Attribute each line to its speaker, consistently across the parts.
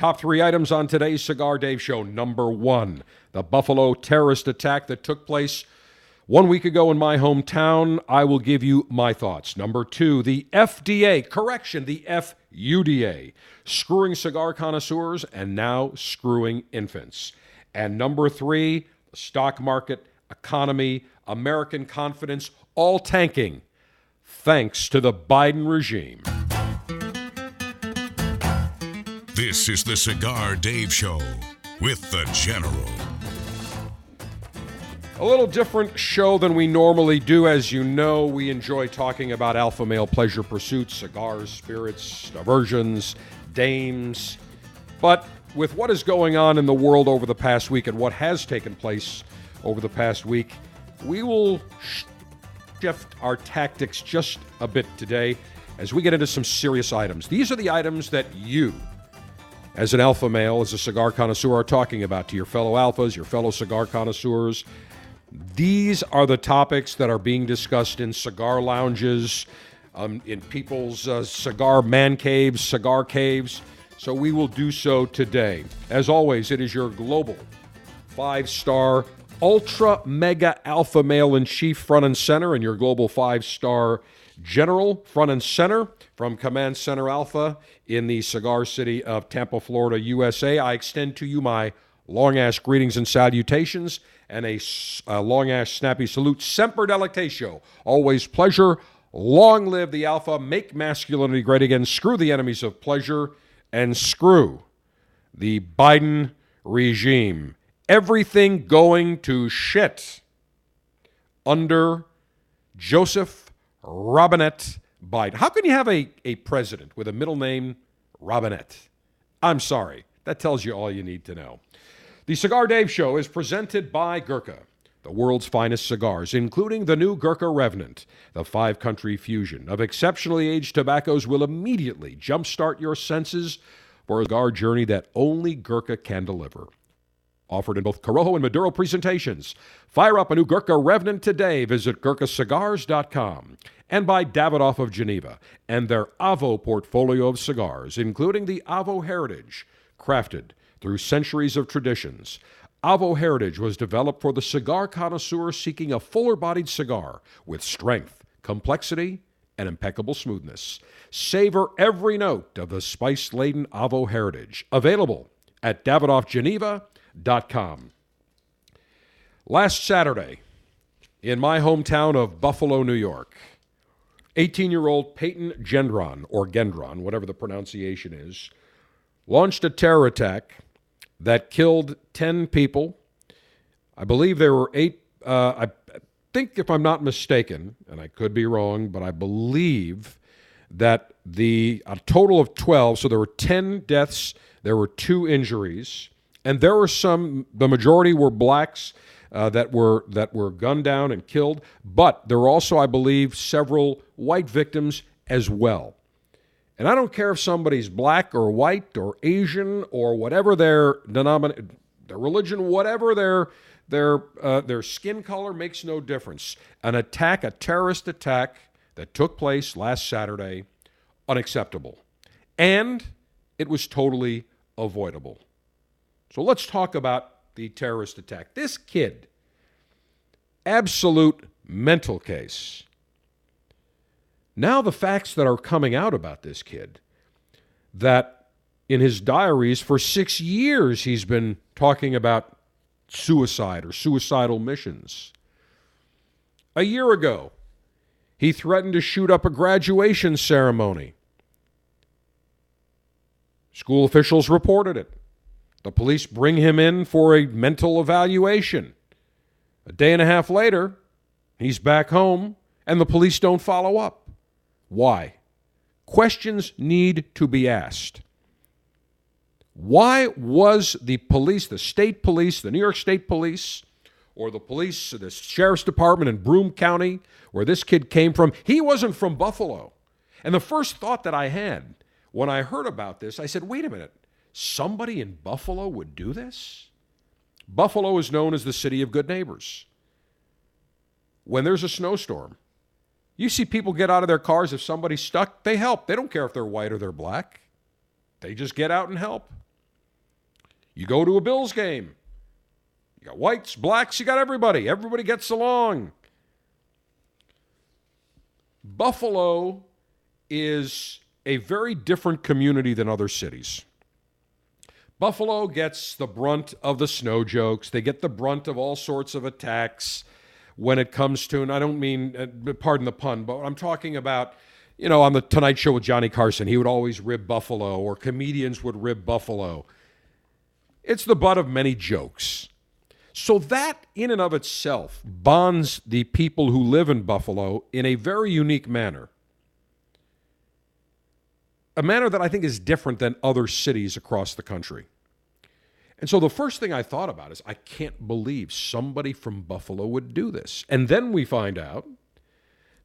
Speaker 1: Top three items on today's Cigar Dave show. Number one, the Buffalo terrorist attack that took place one week ago in my hometown. I will give you my thoughts. Number two, the FDA, correction, the FUDA, screwing cigar connoisseurs and now screwing infants. And number three, the stock market, economy, American confidence, all tanking thanks to the Biden regime.
Speaker 2: This is the Cigar Dave Show with the General.
Speaker 1: A little different show than we normally do. As you know, we enjoy talking about alpha male pleasure pursuits, cigars, spirits, diversions, dames. But with what is going on in the world over the past week and what has taken place over the past week, we will shift our tactics just a bit today as we get into some serious items. These are the items that you, as an alpha male, as a cigar connoisseur, are talking about to your fellow alphas, your fellow cigar connoisseurs. These are the topics that are being discussed in cigar lounges, um, in people's uh, cigar man caves, cigar caves. So we will do so today. As always, it is your global five star ultra mega alpha male in chief front and center, and your global five star general front and center from Command Center Alpha in the cigar city of Tampa, Florida, USA. I extend to you my long ass greetings and salutations and a, a long ass snappy salute. Semper Delectatio. Always pleasure. Long live the Alpha. Make masculinity great again. Screw the enemies of pleasure and screw the Biden regime. Everything going to shit under Joseph Robinette Biden. How can you have a, a president with a middle name Robinette? I'm sorry. That tells you all you need to know. The Cigar Dave Show is presented by Gurkha, the world's finest cigars, including the new Gurkha Revenant. The five country fusion of exceptionally aged tobaccos will immediately jumpstart your senses for a cigar journey that only Gurkha can deliver. Offered in both Corojo and Maduro presentations. Fire up a new Gurkha Revenant today. Visit GurkhaCigars.com. And by Davidoff of Geneva and their Avo portfolio of cigars, including the Avo Heritage, crafted through centuries of traditions. Avo Heritage was developed for the cigar connoisseur seeking a fuller bodied cigar with strength, complexity, and impeccable smoothness. Savor every note of the spice laden Avo Heritage. Available at DavidoffGeneva.com. Last Saturday, in my hometown of Buffalo, New York, 18 year old Peyton Gendron, or Gendron, whatever the pronunciation is, launched a terror attack that killed 10 people. I believe there were eight, uh, I think, if I'm not mistaken, and I could be wrong, but I believe that the a total of 12, so there were 10 deaths, there were two injuries, and there were some, the majority were blacks. Uh, that were that were gunned down and killed, but there were also, I believe, several white victims as well. And I don't care if somebody's black or white or Asian or whatever their denomination, their religion, whatever their their uh, their skin color makes no difference. An attack, a terrorist attack that took place last Saturday, unacceptable, and it was totally avoidable. So let's talk about the terrorist attack. This kid, absolute mental case. Now, the facts that are coming out about this kid that in his diaries for six years he's been talking about suicide or suicidal missions. A year ago, he threatened to shoot up a graduation ceremony. School officials reported it. The police bring him in for a mental evaluation. A day and a half later, he's back home, and the police don't follow up. Why? Questions need to be asked. Why was the police, the state police, the New York State Police, or the police, the sheriff's department in Broome County, where this kid came from, he wasn't from Buffalo. And the first thought that I had when I heard about this, I said, wait a minute, somebody in Buffalo would do this? Buffalo is known as the city of good neighbors. When there's a snowstorm, you see people get out of their cars if somebody's stuck, they help. They don't care if they're white or they're black. They just get out and help. You go to a Bills game. You got whites, blacks, you got everybody. Everybody gets along. Buffalo is a very different community than other cities. Buffalo gets the brunt of the snow jokes. They get the brunt of all sorts of attacks when it comes to, and I don't mean, uh, pardon the pun, but I'm talking about, you know, on the Tonight Show with Johnny Carson, he would always rib Buffalo, or comedians would rib Buffalo. It's the butt of many jokes. So that, in and of itself, bonds the people who live in Buffalo in a very unique manner. A manner that I think is different than other cities across the country. And so the first thing I thought about is I can't believe somebody from Buffalo would do this. And then we find out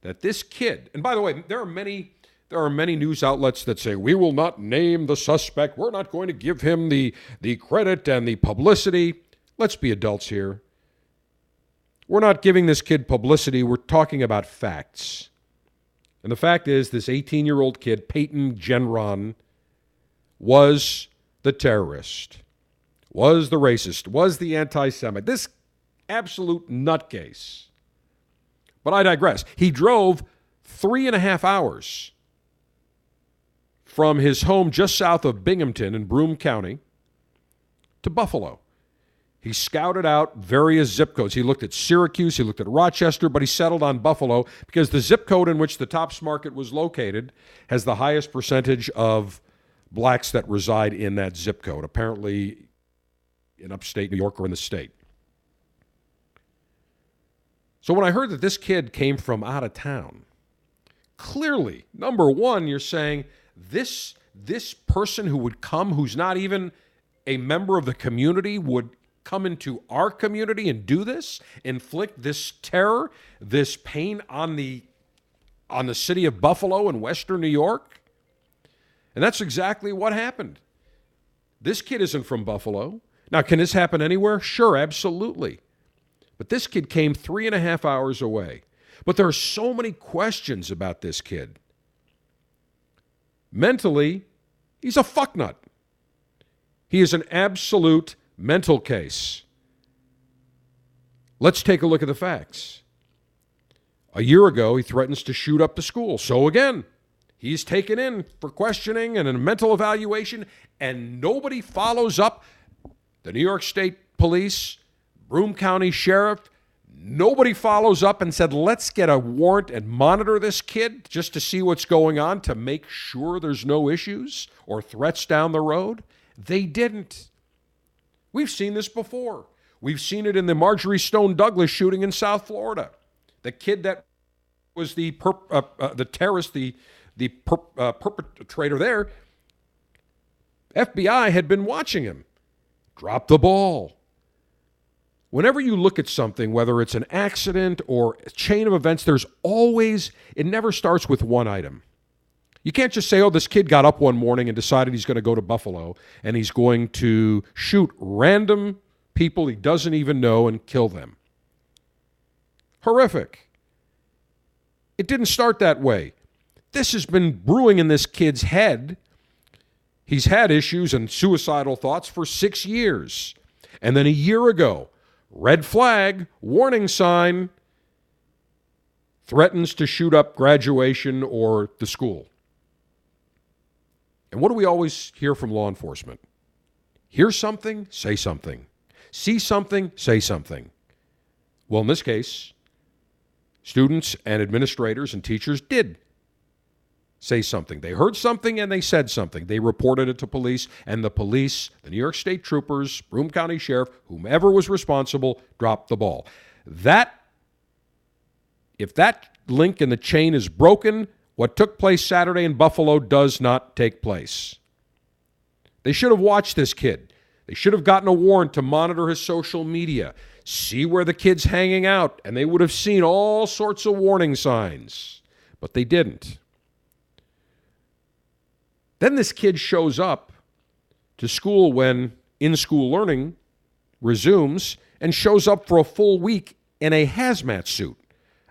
Speaker 1: that this kid, and by the way, there are many there are many news outlets that say we will not name the suspect. We're not going to give him the the credit and the publicity. Let's be adults here. We're not giving this kid publicity. We're talking about facts. And the fact is, this 18 year old kid, Peyton Gendron, was the terrorist, was the racist, was the anti Semite. This absolute nutcase. But I digress. He drove three and a half hours from his home just south of Binghamton in Broome County to Buffalo. He scouted out various zip codes. He looked at Syracuse, he looked at Rochester, but he settled on Buffalo because the zip code in which the Tops Market was located has the highest percentage of blacks that reside in that zip code, apparently in upstate New York or in the state. So when I heard that this kid came from out of town, clearly, number one, you're saying this this person who would come who's not even a member of the community would come into our community and do this, inflict this terror, this pain on the on the city of Buffalo and western New York? And that's exactly what happened. This kid isn't from Buffalo. Now, can this happen anywhere? Sure, absolutely. But this kid came three and a half hours away. But there are so many questions about this kid. Mentally, he's a fucknut. He is an absolute mental case. Let's take a look at the facts. A year ago, he threatens to shoot up the school. So again, he's taken in for questioning and a mental evaluation, and nobody follows up. The New York State Police, Broome County Sheriff, nobody follows up and said, let's get a warrant and monitor this kid just to see what's going on to make sure there's no issues or threats down the road. They didn't. We've seen this before. We've seen it in the Marjory Stone Douglas shooting in South Florida. The kid that was the perp, uh, uh, the terrorist, the the perp, uh, perpetrator there. FBI had been watching him. Drop the ball. Whenever you look at something, whether it's an accident or a chain of events, there's always, it never starts with one item. You can't just say, oh, this kid got up one morning and decided he's going to go to Buffalo and he's going to shoot random people he doesn't even know and kill them. Horrific. It didn't start that way. This has been brewing in this kid's head. He's had issues and suicidal thoughts for six years. And then a year ago, red flag, warning sign, threatens to shoot up graduation or the school. And what do we always hear from law enforcement? Hear something, say something. See something, say something. Well, in this case, students and administrators and teachers did say something. They heard something and they said something. They reported it to police, and the police, the New York State troopers, Broome County Sheriff, whomever was responsible, dropped the ball. That, if that link in the chain is broken, what took place Saturday in Buffalo does not take place. They should have watched this kid. They should have gotten a warrant to monitor his social media, see where the kid's hanging out, and they would have seen all sorts of warning signs. But they didn't. Then this kid shows up to school when in school learning resumes and shows up for a full week in a hazmat suit.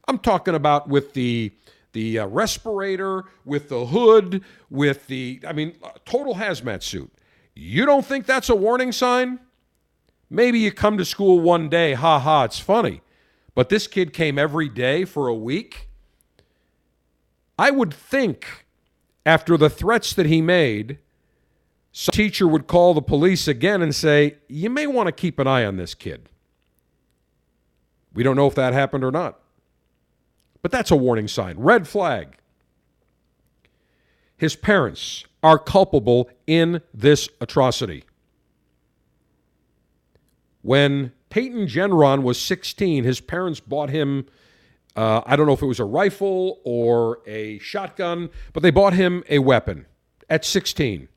Speaker 1: I'm talking about with the the uh, respirator, with the hood, with the, I mean, total hazmat suit. You don't think that's a warning sign? Maybe you come to school one day, ha ha, it's funny. But this kid came every day for a week. I would think after the threats that he made, some teacher would call the police again and say, You may want to keep an eye on this kid. We don't know if that happened or not. But that's a warning sign. Red flag. His parents are culpable in this atrocity. When Peyton Gendron was 16, his parents bought him, uh, I don't know if it was a rifle or a shotgun, but they bought him a weapon at 16.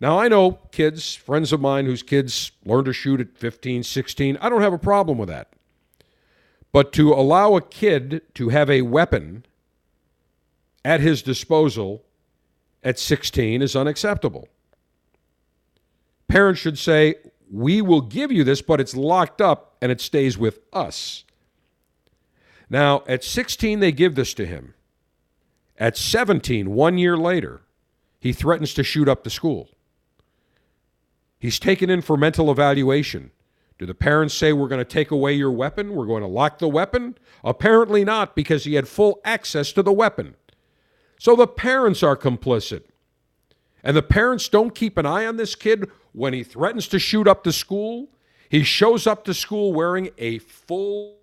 Speaker 1: Now, I know kids, friends of mine whose kids learn to shoot at 15, 16. I don't have a problem with that. But to allow a kid to have a weapon at his disposal at 16 is unacceptable. Parents should say, We will give you this, but it's locked up and it stays with us. Now, at 16, they give this to him. At 17, one year later, he threatens to shoot up the school. He's taken in for mental evaluation. Do the parents say we're going to take away your weapon? We're going to lock the weapon? Apparently not, because he had full access to the weapon. So the parents are complicit. And the parents don't keep an eye on this kid when he threatens to shoot up the school. He shows up to school wearing a full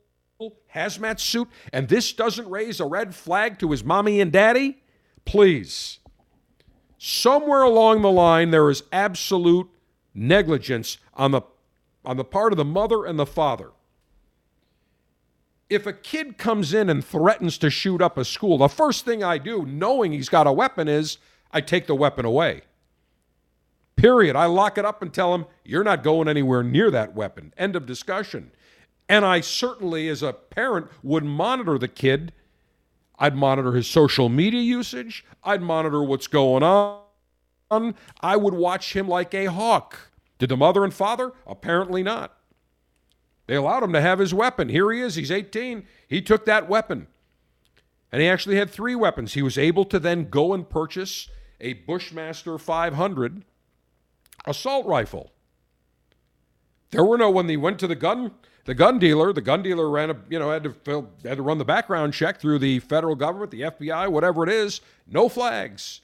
Speaker 1: hazmat suit, and this doesn't raise a red flag to his mommy and daddy? Please. Somewhere along the line, there is absolute negligence on the on the part of the mother and the father. If a kid comes in and threatens to shoot up a school, the first thing I do, knowing he's got a weapon, is I take the weapon away. Period. I lock it up and tell him, you're not going anywhere near that weapon. End of discussion. And I certainly, as a parent, would monitor the kid. I'd monitor his social media usage. I'd monitor what's going on. I would watch him like a hawk. Did the mother and father? Apparently not. They allowed him to have his weapon. Here he is. He's 18. He took that weapon. And he actually had three weapons. He was able to then go and purchase a Bushmaster 500 assault rifle. There were no when he went to the gun the gun dealer, the gun dealer ran a you know had to fill, had to run the background check through the federal government, the FBI, whatever it is, no flags.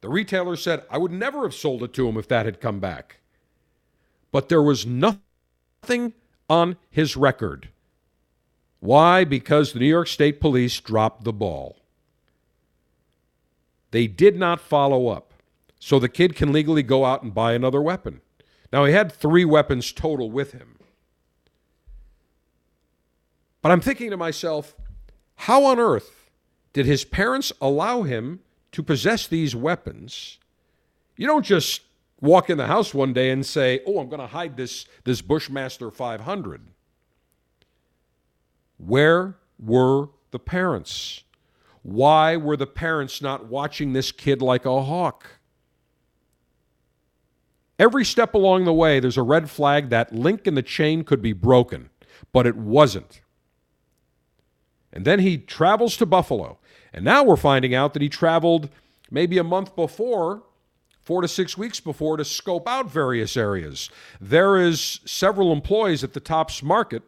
Speaker 1: The retailer said, "I would never have sold it to him if that had come back." But there was nothing on his record. Why? Because the New York State Police dropped the ball. They did not follow up. So the kid can legally go out and buy another weapon. Now, he had three weapons total with him. But I'm thinking to myself, how on earth did his parents allow him to possess these weapons? You don't just walk in the house one day and say, "Oh, I'm going to hide this this Bushmaster 500." Where were the parents? Why were the parents not watching this kid like a hawk? Every step along the way, there's a red flag that link in the chain could be broken, but it wasn't. And then he travels to Buffalo. And now we're finding out that he traveled maybe a month before four to six weeks before to scope out various areas. There is several employees at the Tops Market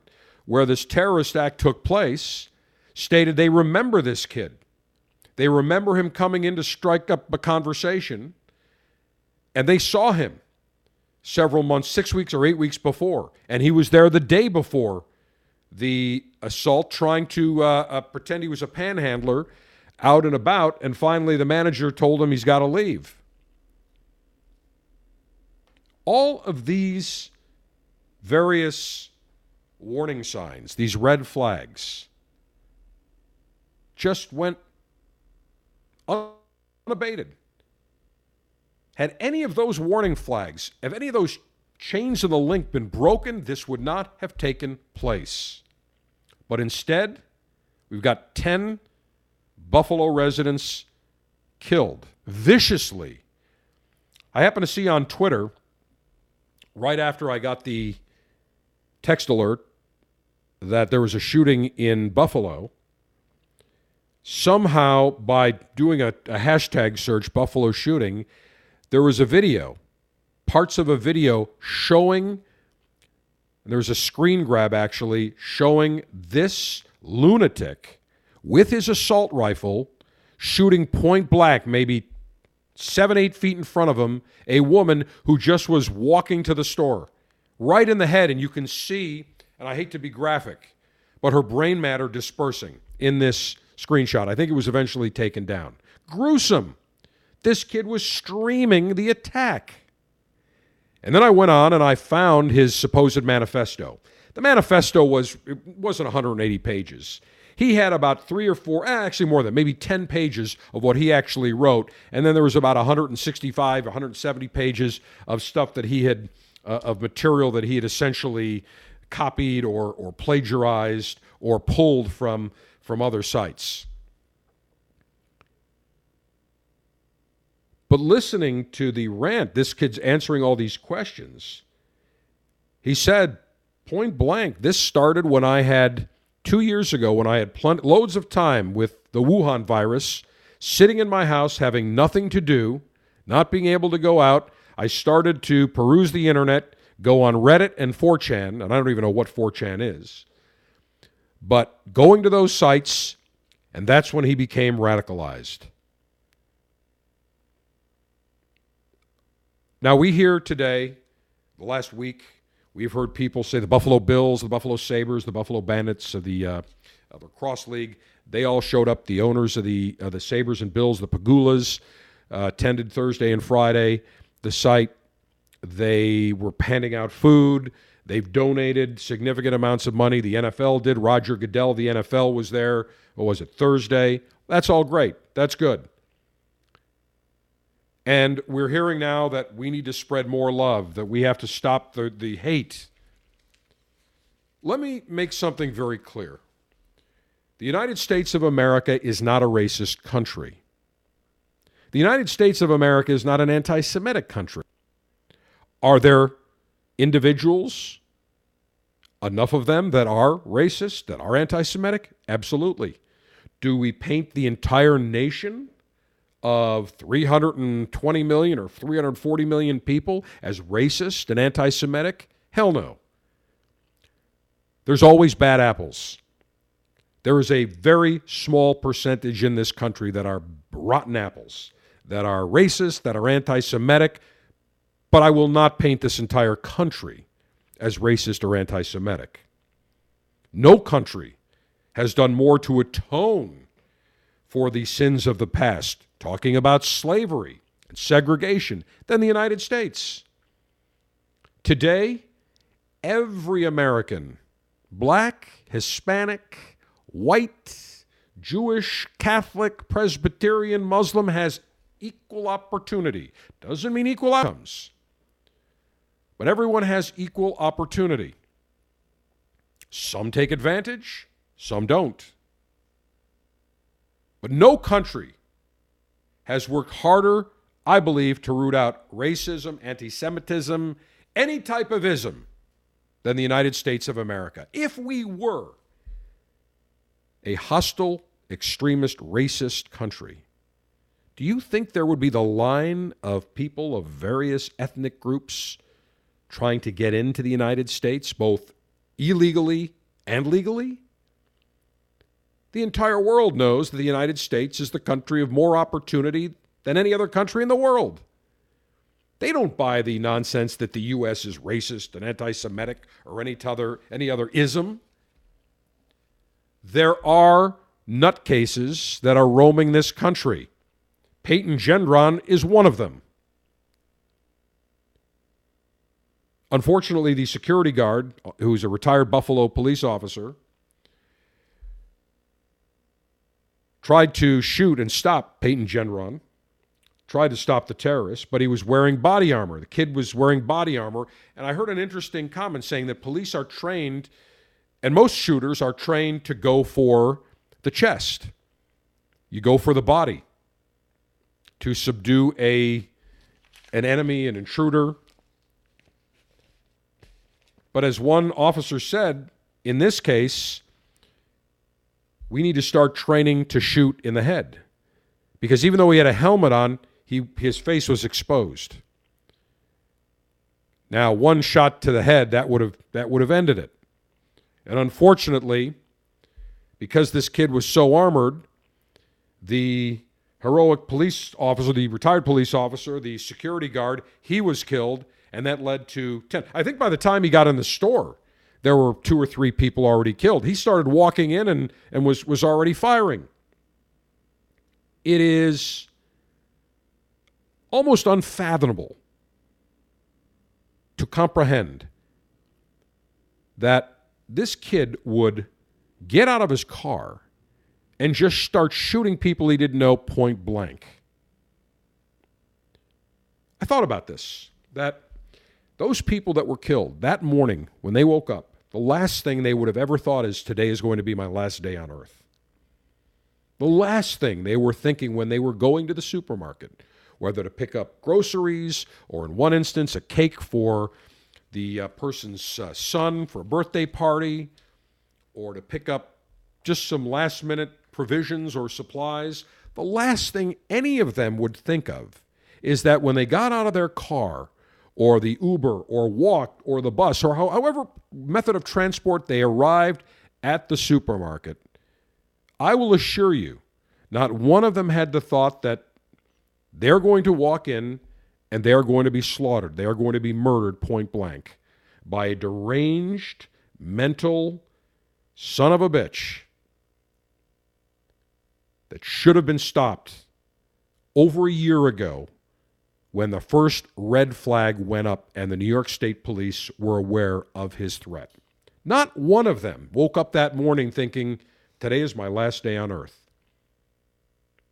Speaker 1: where this terrorist act took place stated they remember this kid. They remember him coming in to strike up a conversation, and they saw him several months, six weeks or eight weeks before, and he was there the day before the assault, trying to uh, uh, pretend he was a panhandler out and about, and finally the manager told him he's got to leave all of these various warning signs, these red flags, just went unabated. Had any of those warning flags, have any of those chains of the link been broken, this would not have taken place. But instead, we've got 10 Buffalo residents killed viciously. I happen to see on Twitter right after I got the text alert that there was a shooting in Buffalo, somehow by doing a, a, hashtag search, Buffalo shooting, there was a video parts of a video showing there's a screen grab actually showing this lunatic with his assault rifle shooting point blank, maybe seven, eight feet in front of him, a woman who just was walking to the store, right in the head. And you can see, and I hate to be graphic, but her brain matter dispersing in this screenshot. I think it was eventually taken down. Gruesome. This kid was streaming the attack. And then I went on and I found his supposed manifesto. The manifesto was it wasn't 180 pages. He had about three or four, eh, actually more than maybe 10 pages of what he actually wrote, and then there was about 165, 170 pages of stuff that he had uh, of material that he had essentially copied or or plagiarized or pulled from from other sites. But listening to the rant, this kid's answering all these questions. He said, point blank, this started when I had two years ago, when I had loads of time with the Wuhan virus, sitting in my house, having nothing to do, not being able to go out. I started to peruse the internet, go on Reddit and 4chan, and I don't even know what 4chan is. But going to those sites, and that's when he became radicalized. Now, we hear today, the last week, we've heard people say the Buffalo Bills, the Buffalo Sabres, the Buffalo Bandits of the, uh, of Cross League, they all showed up. The owners of the, uh, the Sabres and Bills, the Pegulas, uh, attended Thursday and Friday the site. They were handing out food. They've donated significant amounts of money. The NFL did. Roger Goodell, the NFL, was there. What was it, Thursday? That's all great. That's good. And we're hearing now that we need to spread more love, that we have to stop the, the hate. Let me make something very clear. The United States of America is not a racist country. The United States of America is not an anti Semitic country. Are there individuals, enough of them, that are racist, that are anti Semitic? Absolutely. Do we paint the entire nation of 320 million or 340 million people as racist and anti Semitic? Hell no. There's always bad apples. There is a very small percentage in this country that are rotten apples, that are racist, that are anti Semitic, but I will not paint this entire country as racist or anti Semitic. No country has done more to atone for the sins of the past talking about slavery and segregation than the United States. Today, every American, black, Hispanic, white, Jewish, Catholic, Presbyterian, Muslim, has equal opportunity. Doesn't mean equal outcomes, but everyone has equal opportunity. Some take advantage, some don't. But no country has worked harder, I believe, to root out racism, anti Semitism, any type of ism than the United States of America. If we were a hostile, extremist, racist country, do you think there would be the line of people of various ethnic groups trying to get into the United States, both illegally and legally? The entire world knows that the United States is the country of more opportunity than any other country in the world. They don't buy the nonsense that the U.S. is racist and anti Semitic or any other, any other ism. There are nutcases that are roaming this country. Peyton Gendron is one of them. Unfortunately, the security guard, who's a retired Buffalo police officer, tried to shoot and stop Peyton Gendron, tried to stop the terrorist, but he was wearing body armor. The kid was wearing body armor. And I heard an interesting comment saying that police are trained, and most shooters are trained to go for the chest. You go for the body to subdue a an enemy, an intruder. But as one officer said, in this case, we need to start training to shoot in the head. Because even though he had a helmet on, he, his face was exposed. Now, one shot to the head that would have that would have ended it. And unfortunately, because this kid was so armored, the heroic police officer, the retired police officer, the security guard, he was killed, and that led to 10. I think by the time he got in the store, there were two or three people already killed. He started walking in and, and was, was already firing. It is almost unfathomable to comprehend that this kid would get out of his car and just start shooting people he didn't know point blank. I thought about this that those people that were killed that morning when they woke up, the last thing they would have ever thought is today is going to be my last day on earth. The last thing they were thinking when they were going to the supermarket whether to pick up groceries or, in one instance, a cake for the uh, person's uh, son for a birthday party, or to pick up just some last minute provisions or supplies. The last thing any of them would think of is that when they got out of their car, or the Uber, or walked, or the bus, or however method of transport they arrived at the supermarket, I will assure you, not one of them had the thought that they're going to walk in and they are going to be slaughtered. They are going to be murdered point blank by a deranged, mental son of a bitch that should have been stopped over a year ago when the first red flag went up and the New York State police were aware of his threat. Not one of them woke up that morning thinking, today is my last day on earth.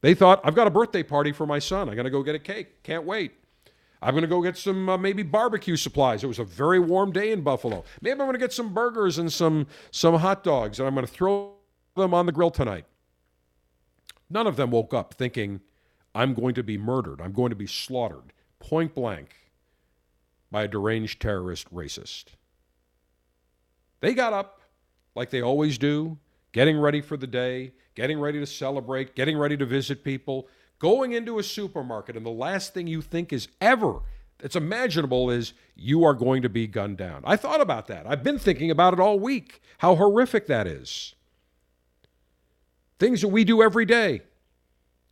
Speaker 1: They thought, I've got a birthday party for my son. I'm going to go get a cake. Can't wait. I'm going to go get some uh, maybe barbecue supplies. It was a very warm day in Buffalo. Maybe I'm going to get some burgers and some some hot dogs and I'm going to throw them on the grill tonight. None of them woke up thinking I'm going to be murdered. I'm going to be slaughtered point blank by a deranged terrorist racist. They got up like they always do, getting ready for the day, getting ready to celebrate, getting ready to visit people, going into a supermarket, and the last thing you think is ever that's imaginable is you are going to be gunned down. I thought about that. I've been thinking about it all week, how horrific that is. Things that we do every day.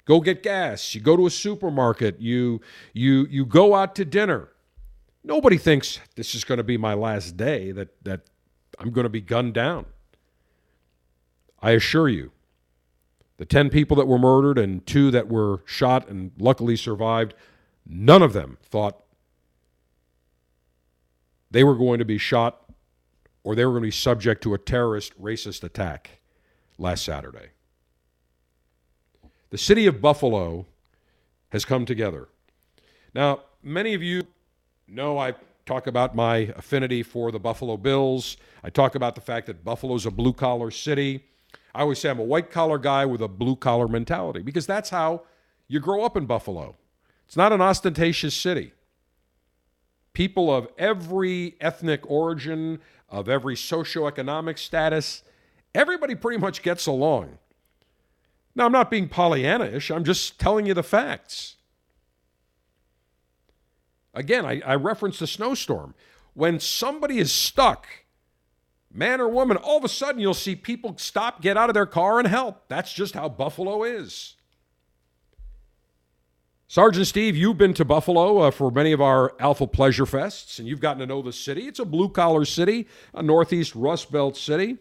Speaker 1: Go get gas, you go to a supermarket, you you you go out to dinner. Nobody thinks this is going to be my last day that that I'm going to be gunned down. I assure you, the 10 people that were murdered and two that were shot and luckily survived, none of them thought they were going to be shot or they were going to be subject to a terrorist racist attack last Saturday. The city of Buffalo has come together. Now, many of you know I talk about my affinity for the Buffalo Bills. I talk about the fact that Buffalo's a blue collar city. I always say I'm a white collar guy with a blue collar mentality because that's how you grow up in Buffalo. It's not an ostentatious city. People of every ethnic origin, of every socioeconomic status, everybody pretty much gets along. Now, I'm not being Pollyanna-ish, I'm just telling you the facts. Again, I, I referenced the snowstorm. When somebody is stuck man or woman, all of a sudden you'll see people stop, get out of their car, and help. That's just how Buffalo is. Sergeant Steve, you've been to Buffalo uh, for many of our Alpha Pleasure Fests, and you've gotten to know the city. It's a blue collar city, a Northeast Rust Belt city.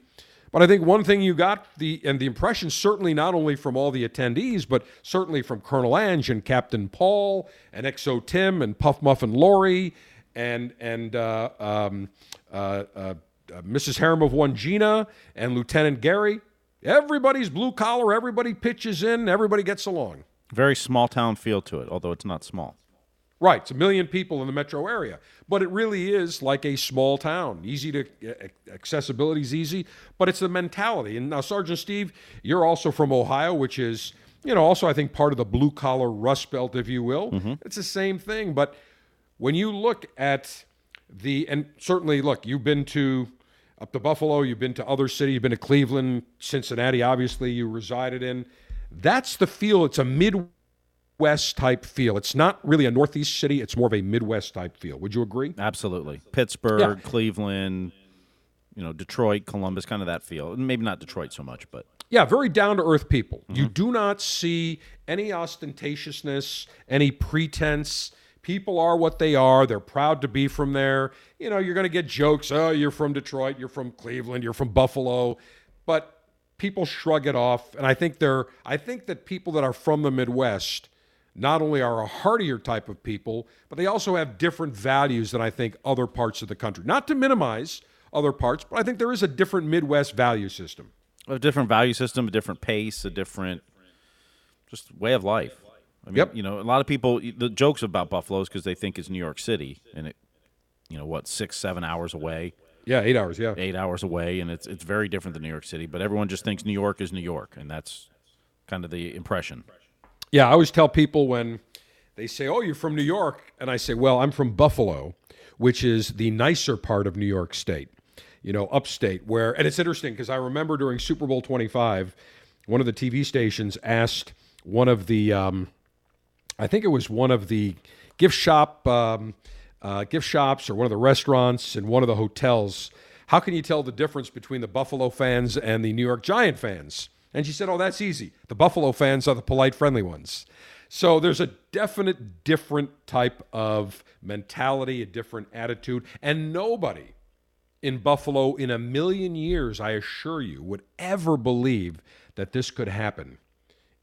Speaker 1: But I think one thing you got the and the impression certainly not only from all the attendees, but certainly from Colonel Ange and Captain Paul and XO Tim and Puff Muffin Lori and and uh, um, uh, uh uh, Mrs. Harem of One Gina and Lieutenant Gary. Everybody's blue collar. Everybody pitches in. Everybody gets along.
Speaker 3: Very small town feel to it, although it's not small.
Speaker 1: Right, it's a million people in the metro area, but it really is like a small town. Easy to accessibility is easy, but it's the mentality. And now, Sergeant Steve, you're also from Ohio, which is you know also I think part of the blue collar Rust Belt, if you will. Mm-hmm. It's the same thing, but when you look at the and certainly look, you've been to up to Buffalo, you've been to other cities, you've been to Cleveland, Cincinnati, obviously, you resided in. That's the feel. It's a Midwest West type feel. It's not really a Northeast city, it's more of a Midwest type feel. Would you agree?
Speaker 3: Absolutely. Pittsburgh,
Speaker 1: Yeah.
Speaker 3: Cleveland, you know, Detroit, Columbus, kind of that feel. Maybe not Detroit so much, but
Speaker 1: Yeah, very down to earth people. You mm-hmm. do not see any ostentatiousness, any pretense. People are what they are. They're proud to be from there. You know, you're going to get jokes. Oh, you're from Detroit. You're from Cleveland. You're from Buffalo. But people shrug it off. And I think they're, I think that people that are from the Midwest not only are a heartier type of people, but they also have different values than I think other parts of the country. Not to minimize other parts, but I think there is a different Midwest value system.
Speaker 3: a different value system, a different pace, a different just way of life. I mean,
Speaker 1: Yep.
Speaker 3: you know, a lot of people the jokes about Buffalo is because they think it's New York City and it, you know, what six, seven hours away,
Speaker 1: Yeah, eight hours. Yeah.
Speaker 3: eight hours away, and it's it's very different than New York City. But everyone just thinks New York is New York, and that's kind of the impression.
Speaker 1: Yeah, I always tell people when they say, "Oh, you're from New York," and I say, "Well, I'm from Buffalo, which is the nicer part of New York State, you know, upstate." Where, and it's interesting because I remember during Super Bowl 25, one of the TV stations asked one of the, um, I think it was one of the gift shop, um, uh, gift shops, or one of the restaurants in one of the hotels. How can you tell the difference between the Buffalo fans and the New York Giant fans? And she said, Oh, that's easy. The Buffalo fans are the polite, friendly ones. So there's a definite different type of mentality, a different attitude. And nobody in Buffalo in a million years, I assure you, would ever believe that this could happen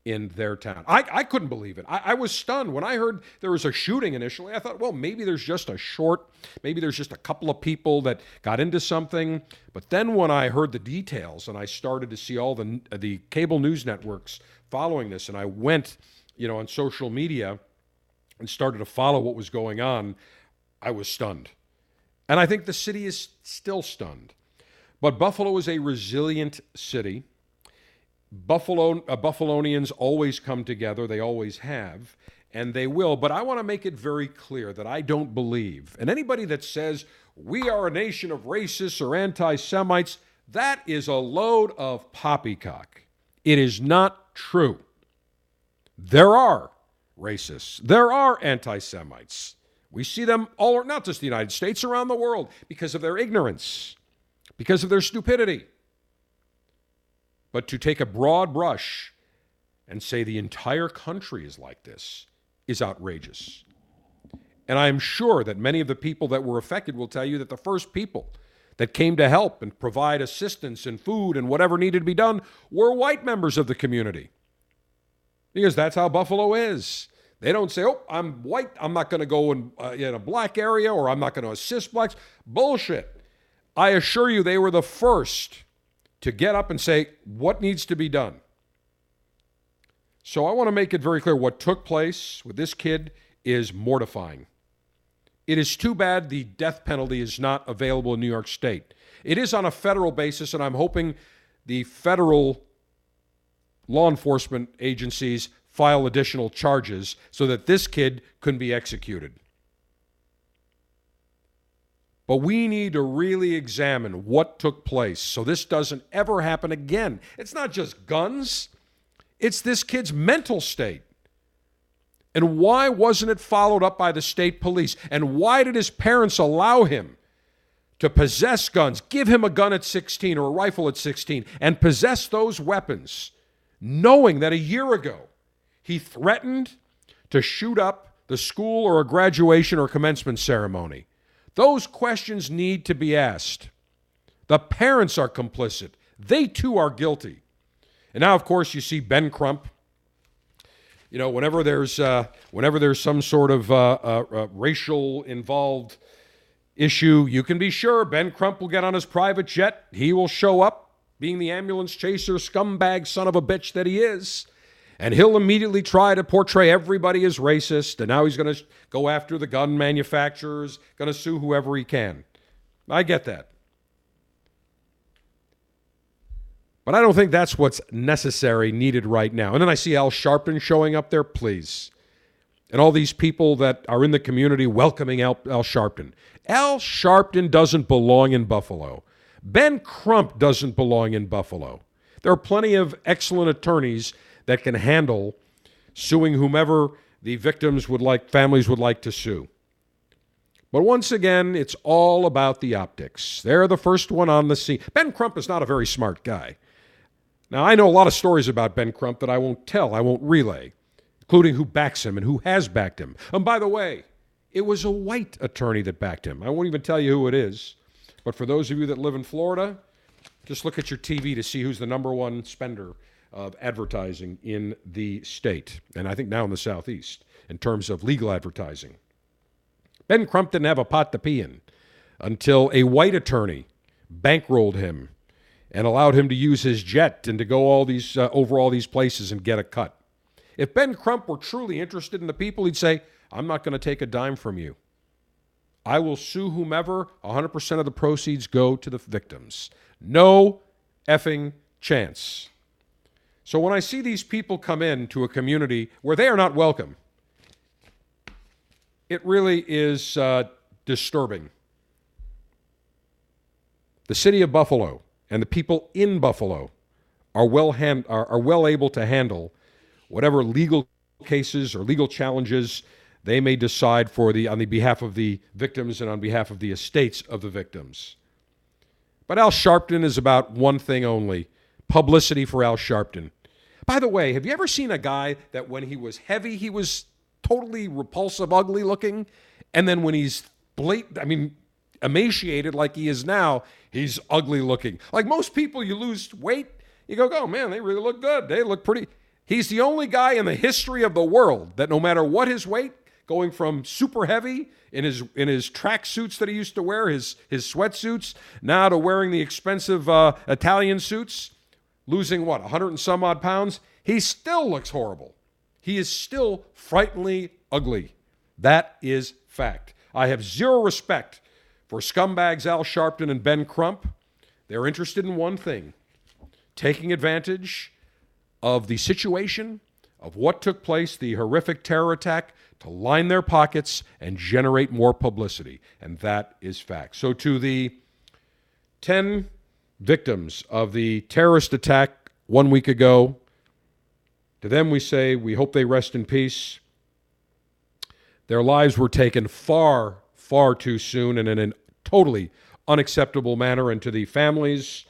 Speaker 1: in their town. I, I couldn't believe it. I, I was stunned when I heard there was a shooting initially. I thought, well, maybe there's just a short, maybe there's just a couple of people that got into something. But then when I heard the details and I started to see all the the cable news networks following this, and I went, you know, on social media and started to follow what was going on, I was stunned. And I think the city is still stunned. But Buffalo is a resilient city. Buffalo uh, Buffalonians always come together. They always have, and they will. But I want to make it very clear that I don't believe, and anybody that says we are a nation of racists or anti-Semites, that is a load of poppycock. It is not true. There are racists. There are anti-Semites. We see them all, not just the United States, around the world, because of their ignorance, because of their stupidity. But to take a broad brush and say the entire country is like this is outrageous. And I am sure that many of the people that were affected will tell you that the first people that came to help and provide assistance and food and whatever needed to be done were white members of the community. Because that's how Buffalo is. They don't say, oh, I'm white, I'm not going to go in, uh, in a black area or I'm not going to assist blacks. Bullshit. I assure you, they were the first to get up and say what needs to be done. So I want to make it very clear what took place with this kid is mortifying. It is too bad the death penalty is not available in New York State. It is on a federal basis, and I'm hoping the federal law enforcement agencies file additional charges so that this kid can be executed. But we need to really examine what took place so this doesn't ever happen again. It's not just guns, it's this kid's mental state. And why wasn't it followed up by the state police? And why did his parents allow him to possess guns, give him a gun at 16 or a rifle at 16, and possess those weapons, knowing that a year ago he threatened to shoot up the school or a graduation or commencement ceremony? Those questions need to be asked. The parents are complicit. They too are guilty. And now, of course, you see Ben Crump. You know, whenever there's uh, whenever there's some sort of uh, uh, uh, racial involved issue, you can be sure Ben Crump will get on his private jet. He will show up, being the ambulance chaser, scumbag son of a bitch that he is, and he'll immediately try to portray everybody as racist. And now he's going to go after the gun manufacturers, going to sue whoever he can. I get that. But I don't think that's what's necessary, needed right now. And then I see Al Sharpton showing up there, please. And all these people that are in the community welcoming Al, Al Sharpton. Al Sharpton doesn't belong in Buffalo. Ben Crump doesn't belong in Buffalo. There are plenty of excellent attorneys that can handle suing whomever the victims would like, families would like to sue. But once again, it's all about the optics. They're the first one on the scene. Ben Crump is not a very smart guy. Now, I know a lot of stories about Ben Crump that I won't tell, I won't relay, including who backs him and who has backed him. And by the way, it was a white attorney that backed him. I won't even tell you who it is. But for those of you that live in Florida, just look at your TV to see who's the number one spender of advertising in the state, and I think now in the Southeast, in terms of legal advertising. Ben Crump didn't have a pot to pee in until a white attorney bankrolled him and allowed him to use his jet and to go all these uh, over all these places and get a cut. If Ben Crump were truly interested in the people, he'd say, "I'm not going to take a dime from you. I will sue whomever. 100% of the proceeds go to the victims. No effing chance." So when I see these people come in to a community where they are not welcome, it really is uh, disturbing. The city of Buffalo and the people in Buffalo are well, are, are well able to handle whatever legal cases or legal challenges they may decide for the on the behalf of the victims and on behalf of the estates of the victims. But Al Sharpton is about one thing only publicity for Al Sharpton. By the way, have you ever seen a guy that when he was heavy, he was totally repulsive, ugly looking? And then when he's blatant, I mean, emaciated like he is now, he's ugly looking. Like most people, you lose weight, you go, oh man, they really look good. They look pretty. He's the only guy in the history of the world that no matter what his weight, going from super heavy in his in his track suits that he used to wear, his his sweatsuits, now to wearing the expensive uh, Italian suits, losing what, 100 and some odd pounds, he still looks horrible. He is still frighteningly ugly. That is fact. I have zero respect for scumbags Al Sharpton and Ben Crump. They're interested in one thing taking advantage of the situation, of what took place, the horrific terror attack, to line their pockets and generate more publicity. And that is fact. So, to the 10 victims of the terrorist attack one week ago. To them, we say, we hope they rest in peace. Their lives were taken far, far too soon and in a totally unacceptable manner. And to the families,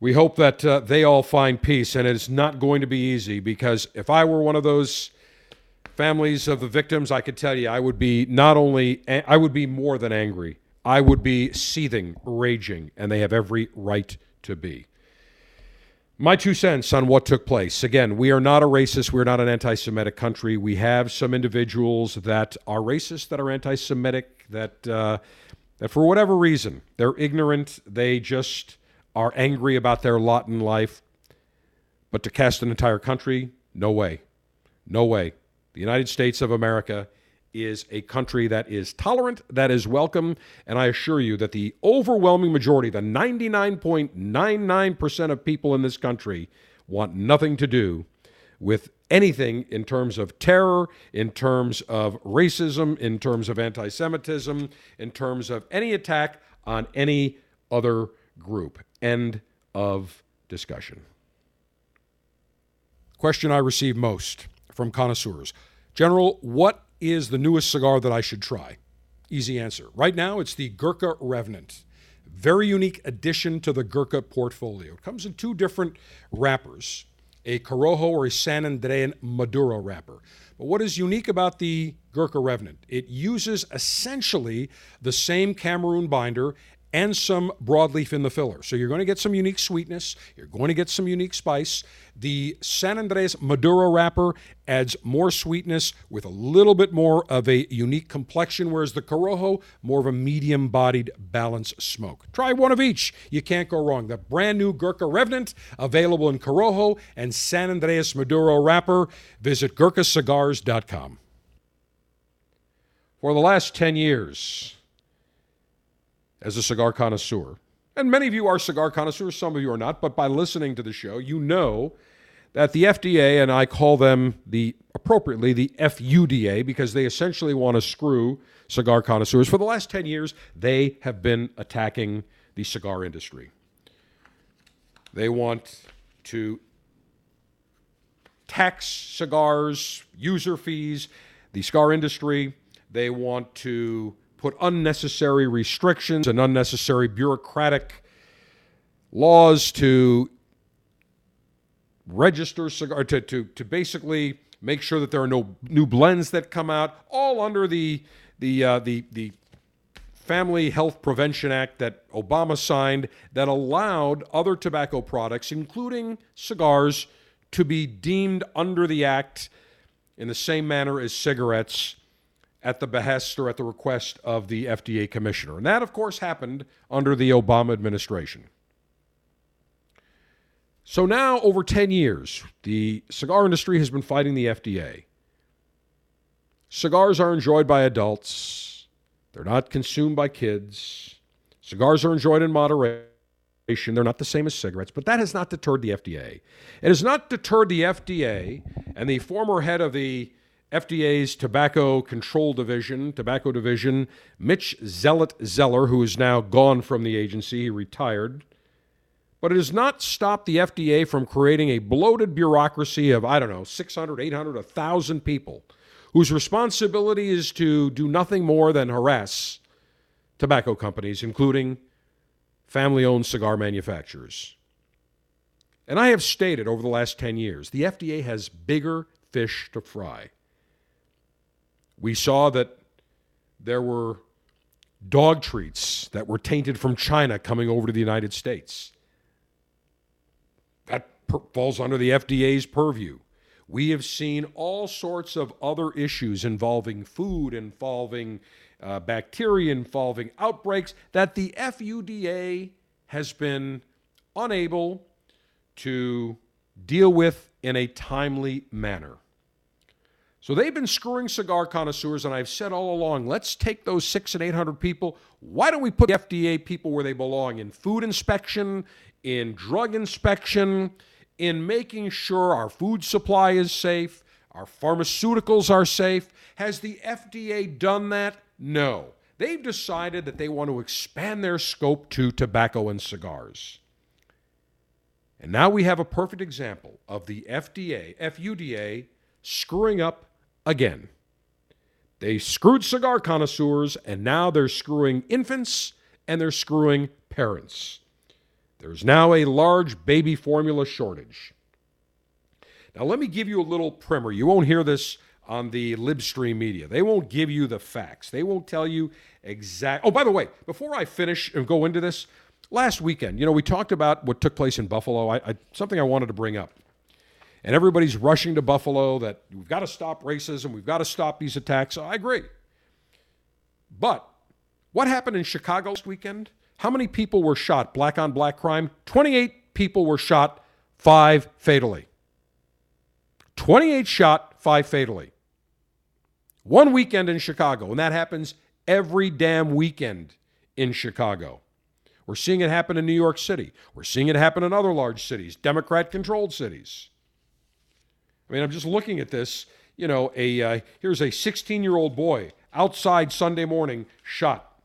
Speaker 1: we hope that uh, they all find peace. And it's not going to be easy because if I were one of those families of the victims, I could tell you I would be not only, I would be more than angry. I would be seething, raging, and they have every right to be. My two cents on what took place. Again, we are not a racist. We're not an anti Semitic country. We have some individuals that are racist, that are anti Semitic, that, uh, that for whatever reason, they're ignorant. They just are angry about their lot in life. But to cast an entire country, no way. No way. The United States of America is a country that is tolerant, that is welcome, and I assure you that the overwhelming majority, the 99.99% of people in this country, want nothing to do with anything in terms of terror, in terms of racism, in terms of anti Semitism, in terms of any attack on any other group. End of discussion. Question I receive most from connoisseurs General, what is the newest cigar that I should try? Easy answer. Right now, it's the Gurkha Revenant. Very unique addition to the Gurkha portfolio. It comes in two different wrappers a Corojo or a San Andres Maduro wrapper. But what is unique about the Gurkha Revenant? It uses essentially the same Cameroon binder and some broadleaf in the filler. So you're going to get some unique sweetness. You're going to get some unique spice. The San Andres Maduro wrapper adds more sweetness with a little bit more of a unique complexion, whereas the Corojo, more of a medium bodied, balanced smoke. Try one of each. You can't go wrong. The brand new Gurkha Revenant, available in Corojo and San Andres Maduro wrapper. Visit GurkhaCigars.com. For the last 10 years, as a cigar connoisseur, and many of you are cigar connoisseurs, some of you are not, but by listening to the show, you know that the FDA, and I call them the appropriately the FUDA because they essentially want to screw cigar connoisseurs. For the last 10 years, they have been attacking the cigar industry. They want to tax cigars, user fees, the cigar industry. They want to put unnecessary restrictions and unnecessary bureaucratic laws to register cigar to, to, to basically make sure that there are no new blends that come out, all under the the uh, the the Family Health Prevention Act that Obama signed that allowed other tobacco products, including cigars, to be deemed under the act in the same manner as cigarettes at the behest or at the request of the FDA commissioner. And that, of course, happened under the Obama administration. So now, over 10 years, the cigar industry has been fighting the FDA. Cigars are enjoyed by adults, they're not consumed by kids. Cigars are enjoyed in moderation. They're not the same as cigarettes, but that has not deterred the FDA. It has not deterred the FDA and the former head of the FDA's Tobacco Control Division, Tobacco Division, Mitch Zealot Zeller, who is now gone from the agency, he retired but it has not stopped the FDA from creating a bloated bureaucracy of, I don't know, 600, 800, 1,000 people whose responsibility is to do nothing more than harass tobacco companies, including family owned cigar manufacturers. And I have stated over the last 10 years the FDA has bigger fish to fry. We saw that there were dog treats that were tainted from China coming over to the United States per- falls under the FDA's purview. We have seen all sorts of other issues involving food, involving uh, bacteria, involving outbreaks that the FUDA has been unable to deal with in a timely manner. So they've been screwing cigar connoisseurs, and I've said all along, let's take those six and eight hundred people. Why don't we put the FDA people where they belong in food inspection, in drug inspection, in making sure our food supply is safe, our pharmaceuticals are safe. Has the FDA done that? No. They've decided that they want to expand their scope to tobacco and cigars. And now we have a perfect example of the FDA, FUDA, screwing up again. They screwed cigar connoisseurs, and now they're screwing infants and they're screwing parents. There's now a large baby formula shortage. Now, let me give you a little primer. You won't hear this on the libstream media. They won't give you the facts. They won't tell you exact. Oh, by the way, before I finish and go into this, last weekend, you know, we talked about what took place in Buffalo. I, I, something I wanted to bring up. And everybody's rushing to Buffalo that we've got to stop racism, we've got to stop these attacks. I agree. But what happened in Chicago last weekend? How many people were shot, black on black crime? 28 people were shot, five fatally. 28 shot, five fatally. One weekend in Chicago, and that happens every damn weekend in Chicago. We're seeing it happen in New York City. We're seeing it happen in other large cities, Democrat controlled cities. I mean, I'm just looking at this. You know, a uh, here's a 16 year old boy outside Sunday morning shot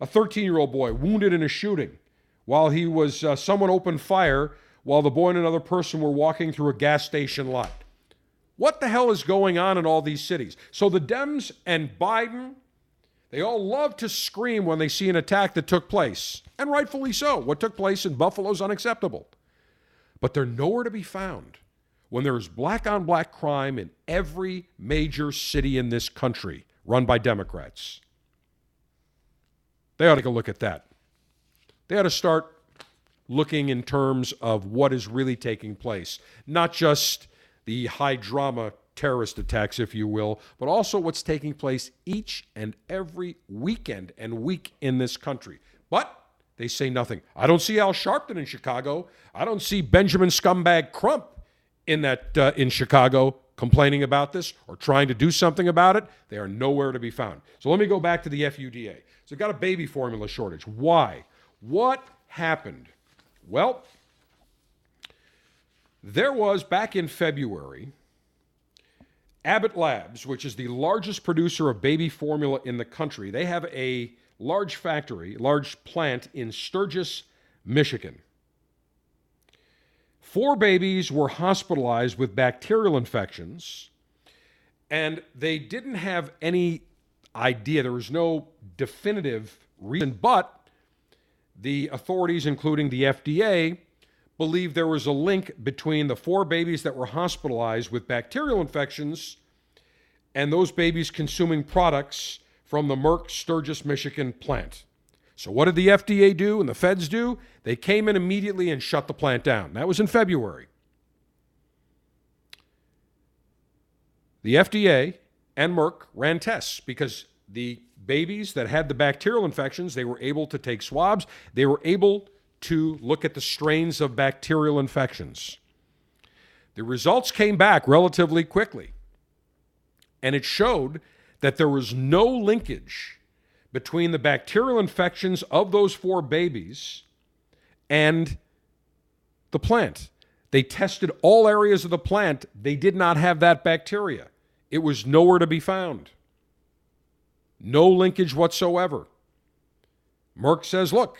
Speaker 1: a 13 year old boy wounded in a shooting while he was, uh, someone opened fire while the boy and another person were walking through a gas station lot. What the hell is going on in all these cities? So the Dems and Biden, they all love to scream when they see an attack that took place, and rightfully so. What took place in Buffalo is unacceptable. But they're nowhere to be found when there is black on black crime in every major city in this country run by Democrats. They ought to go look at that. They ought to start looking in terms of what is really taking place, not just the high drama terrorist attacks, if you will, but also what's taking place each and every weekend and week in this country. But they say nothing. I don't see Al Sharpton in Chicago. I don't see Benjamin Scumbag Crump in that uh, in Chicago complaining about this or trying to do something about it. They are nowhere to be found. So let me go back to the FUDA. So got a baby formula shortage. Why? What happened? Well, there was back in February, Abbott Labs, which is the largest producer of baby formula in the country, they have a large factory, large plant in Sturgis, Michigan. Four babies were hospitalized with bacterial infections, and they didn't have any idea. There was no definitive reason, but the authorities, including the FDA, believed there was a link between the four babies that were hospitalized with bacterial infections and those babies consuming products from the Merck Sturgis, Michigan plant. So, what did the FDA do and the feds do? They came in immediately and shut the plant down. That was in February. The FDA and Merck ran tests because the babies that had the bacterial infections, they were able to take swabs. They were able to look at the strains of bacterial infections. The results came back relatively quickly, and it showed that there was no linkage between the bacterial infections of those four babies and the plant. They tested all areas of the plant. They did not have that bacteria. It was nowhere to be found. No linkage whatsoever. Merck says, look,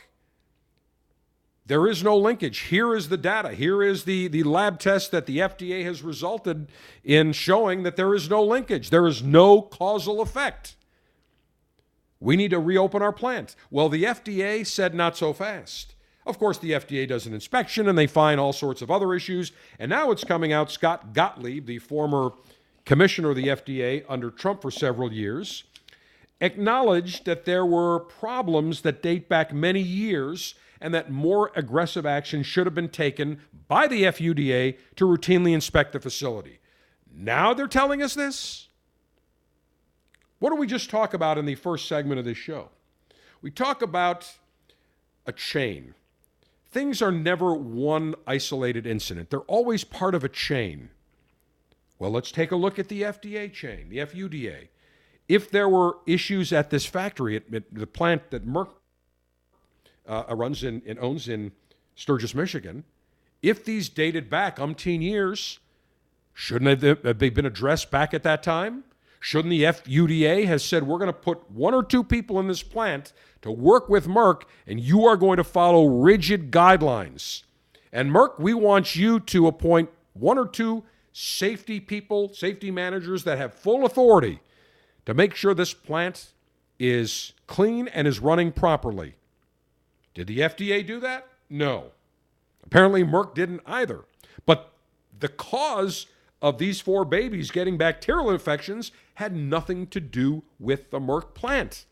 Speaker 1: there is no linkage. Here is the data. Here is the, the lab test that the FDA has resulted in showing that there is no linkage. There is no causal effect. We need to reopen our plant. Well, the FDA said not so fast. Of course, the FDA does an inspection and they find all sorts of other issues. And now it's coming out Scott Gottlieb, the former commissioner of the FDA under Trump for several years, acknowledged that there were problems that date back many years and that more aggressive action should have been taken by the FUDA to routinely inspect the facility. Now they're telling us this? What did we just talk about in the first segment of this show? We talk about a chain. Things are never one isolated incident, they're always part of a chain. Well, let's take a look at the FDA chain, the FUDA. If there were issues at this factory, at, at the plant that Merck uh, runs in and owns in Sturgis, Michigan, if these dated back umpteen years, shouldn't they have been addressed back at that time? Shouldn't the FUDA has said we're going to put one or two people in this plant to work with Merck, and you are going to follow rigid guidelines. And Merck, we want you to appoint one or two safety people, safety managers that have full authority to make sure this plant is clean and is running properly. Did the FDA do that? No. Apparently, Merck didn't either. But the cause of these four babies getting bacterial infections had nothing to do with the Merck plant.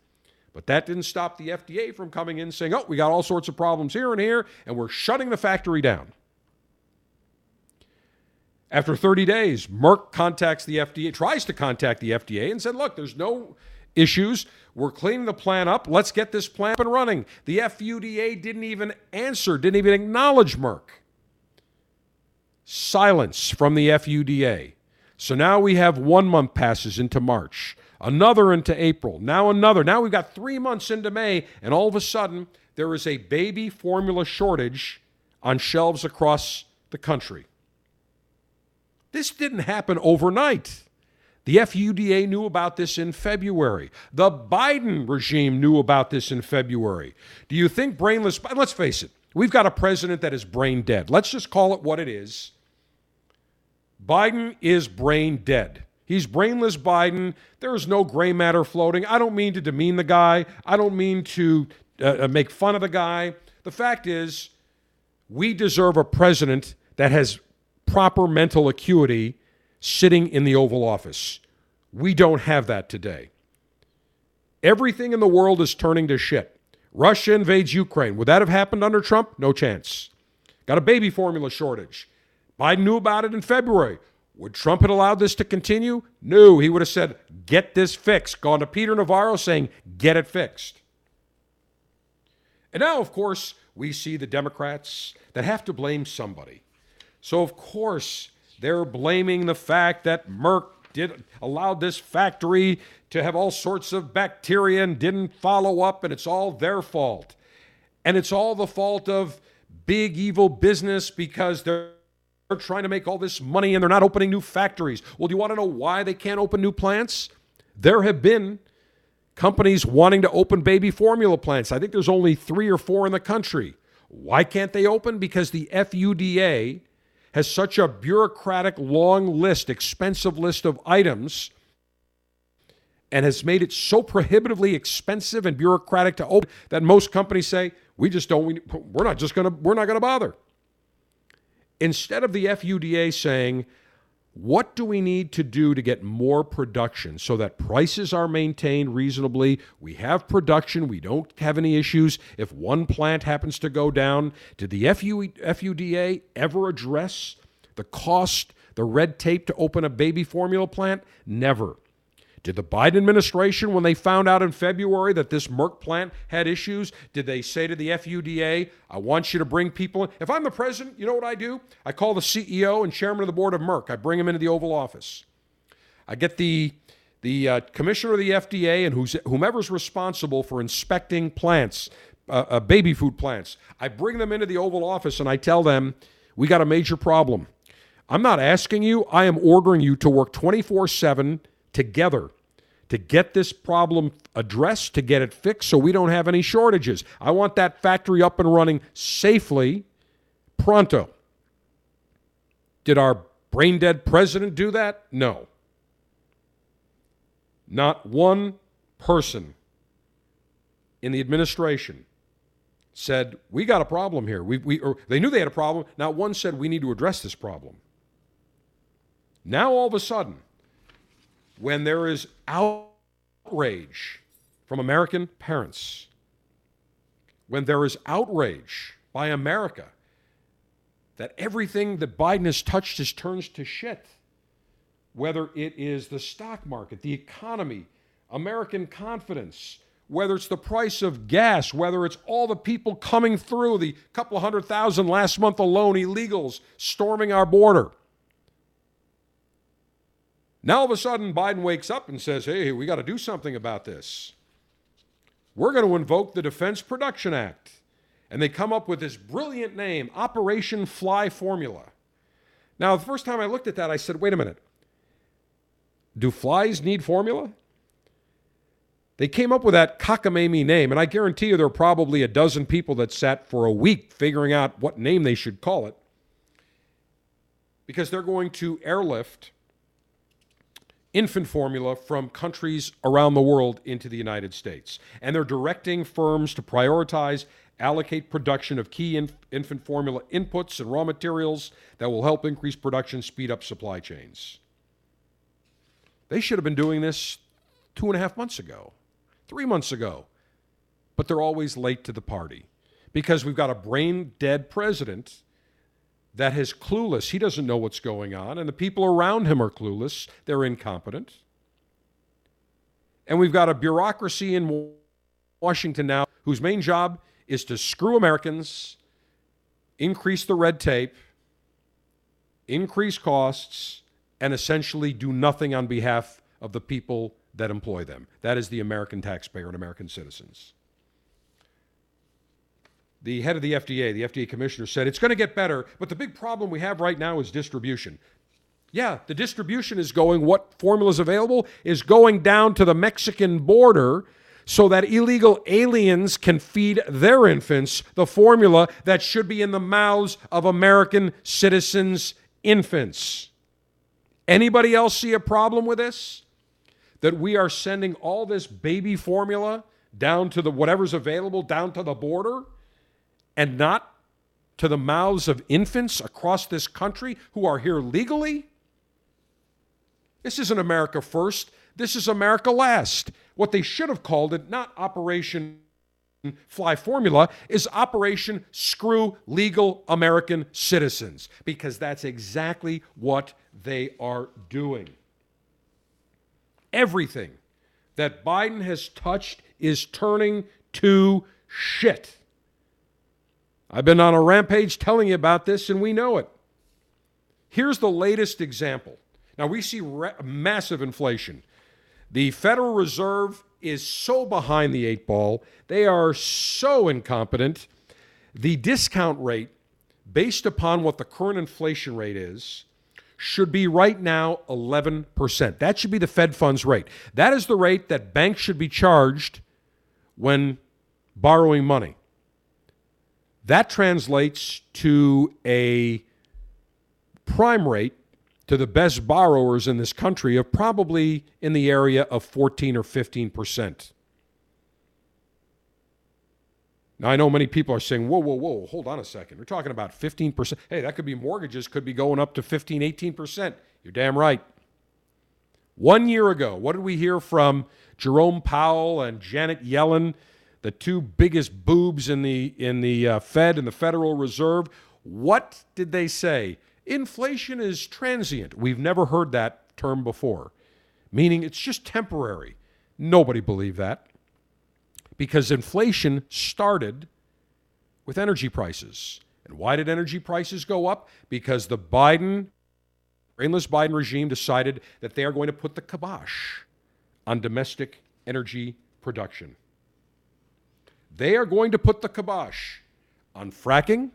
Speaker 1: But that didn't stop the FDA from coming in saying, oh, we got all sorts of problems here and here, and we're shutting the factory down. After 30 days, Merck contacts the FDA, tries to contact the FDA, and said, look, there's no issues. We're cleaning the plant up. Let's get this plant up and running. The FUDA didn't even answer, didn't even acknowledge Merck. Silence from the FUDA. So now we have one month passes into March, another into April, now another. Now we've got three months into May, and all of a sudden there is a baby formula shortage on shelves across the country. This didn't happen overnight. The FUDA knew about this in February. The Biden regime knew about this in February. Do you think brainless? Let's face it, we've got a president that is brain dead. Let's just call it what it is. Biden is brain dead. He's brainless Biden. There is no gray matter floating. I don't mean to demean the guy, I don't mean to uh, uh make fun of the guy. The fact is, we deserve a president that has proper mental acuity sitting in the Oval Office. We don't have that today. Everything in the world is turning to shit. Russia invades Ukraine. Would that have happened under Trump? No chance. Got a baby formula shortage. Biden knew about it in February. Would Trump have allowed this to continue? No. He would have said, get this fixed. Gone to Peter Navarro saying, get it fixed. And now, of course, we see the Democrats that have to blame somebody. So, of course, they're blaming the fact that Merck did allowed this factory to have all sorts of bacteria and didn't follow up, and it's all their fault. And it's all the fault of big evil business because they're they're trying to make all this money and they're not opening new factories. Well, do you want to know why they can't open new plants? There have been companies wanting to open baby formula plants. I think there's only three or four in the country. Why can't they open? Because the FUDA has such a bureaucratic, long list, expensive list of items and has made it so prohibitively expensive and bureaucratic to open that most companies say, we just don't, we're not just going to, we're not going to bother. Instead of the FUDA saying, what do we need to do to get more production so that prices are maintained reasonably? We have production. We don't have any issues. If one plant happens to go down, did the FUDA ever address the cost, the red tape to open a baby formula plant? Never. Did the Biden administration, when they found out in February that this Merck plant had issues, did they say to the FUDA, I want you to bring people in? If I'm the president, you know what I do? I call the CEO and chairman of the board of Merck. I bring them into the Oval Office. I get the the uh, commissioner of the FDA and who's, whomever's responsible for inspecting plants, uh, uh, baby food plants. I bring them into the Oval Office and I tell them, we got a major problem. I'm not asking you, I am ordering you to work 24 7 together to get this problem addressed, to get it fixed so we don't have any shortages. I want that factory up and running safely, pronto. Did our brain dead president do that? No. Not one person in the administration said, We got a problem here. We, we, they knew they had a problem. Not one said, We need to address this problem. Now, all of a sudden, when there is outrage from American parents, when there is outrage by America that everything that Biden has touched has turned to shit, whether it is the stock market, the economy, American confidence, whether it's the price of gas, whether it's all the people coming through, the couple of hundred thousand last month alone, illegals storming our border. Now all of a sudden, Biden wakes up and says, hey, we got to do something about this. We're going to invoke the Defense Production Act. And they come up with this brilliant name, Operation Fly Formula. Now, the first time I looked at that, I said, wait a minute. Do flies need formula? They came up with that cockamamie name, and I guarantee you there are probably a dozen people that sat for a week figuring out what name they should call it because they're going to airlift infant formula from countries around the world into the United States. And they're directing firms to prioritize, allocate production of key inf- infant formula inputs and raw materials that will help increase production, speed up supply chains. They should have been doing this two and a half months ago, three months ago. But they're always late to the party because we've got a brain dead president that is clueless. He doesn't know what's going on, and the people around him are clueless. They're incompetent. And we've got a bureaucracy in Washington now whose main job is to screw Americans, increase the red tape, increase costs, and essentially do nothing on behalf of the people that employ them. That is the American taxpayer and American citizens the head of the FDA, the FDA commissioner, said it's going to get better, but the big problem we have right now is distribution. Yeah, the distribution is going, what formula is available is going down to the Mexican border so that illegal aliens can feed their infants the formula that should be in the mouths of American citizens' infants. Anybody else see a problem with this? That we are sending all this baby formula down to the whatever's available down to the border? And not to the mouths of infants across this country who are here legally? This isn't America first. This is America last. What they should have called it, not Operation Fly Formula, is Operation Screw Legal American Citizens, because that's exactly what they are doing. Everything that Biden has touched is turning to shit. I've been on a rampage telling you about this, and we know it. Here's the latest example. Now, we see re- massive inflation. The Federal Reserve is so behind the eight ball, they are so incompetent. The discount rate, based upon what the current inflation rate is, should be right now 11%. That should be the Fed funds rate. That is the rate that banks should be charged when borrowing money. That translates to a prime rate to the best borrowers in this country of probably in the area of 14 or 15 percent. Now, I know many people are saying, whoa, whoa, whoa, hold on a second. We're talking about 15%. Hey, that could be mortgages, could be going up to 15, 18%. You're damn right. One year ago, what did we hear from Jerome Powell and Janet Yellen, the two biggest boobs in the, in the uh, Fed and the Federal Reserve? What did they say? Inflation is transient. We've never heard that term before, meaning it's just temporary. Nobody believed that because inflation started with energy prices. And why did energy prices go up? Because the Biden, brainless Biden regime decided that they are going to put the kibosh on domestic energy production. They are going to put the kibosh on fracking.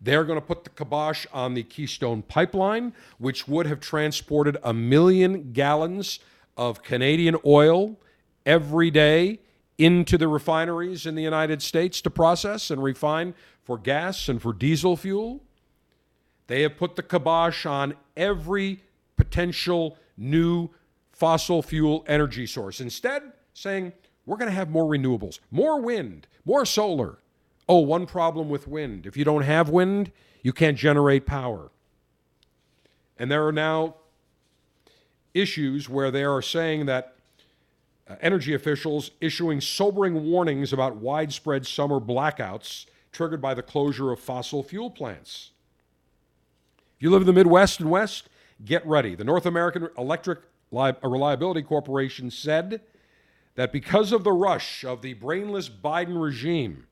Speaker 1: They're going to put the kibosh on the Keystone Pipeline, which would have transported a million gallons of Canadian oil every day into the refineries in the United States to process and refine for gas and for diesel fuel. They have put the kibosh on every potential new fossil fuel energy source. Instead, saying we're going to have more renewables, more wind, more solar. Oh, one problem with wind. If you don't have wind, you can't generate power. And there are now issues where they are saying that uh, energy officials issuing sobering warnings about widespread summer blackouts triggered by the closure of fossil fuel plants. If you live in the Midwest and West, get ready. The North American Electric Reliability Corporation said that because of the rush of the brainless Biden regime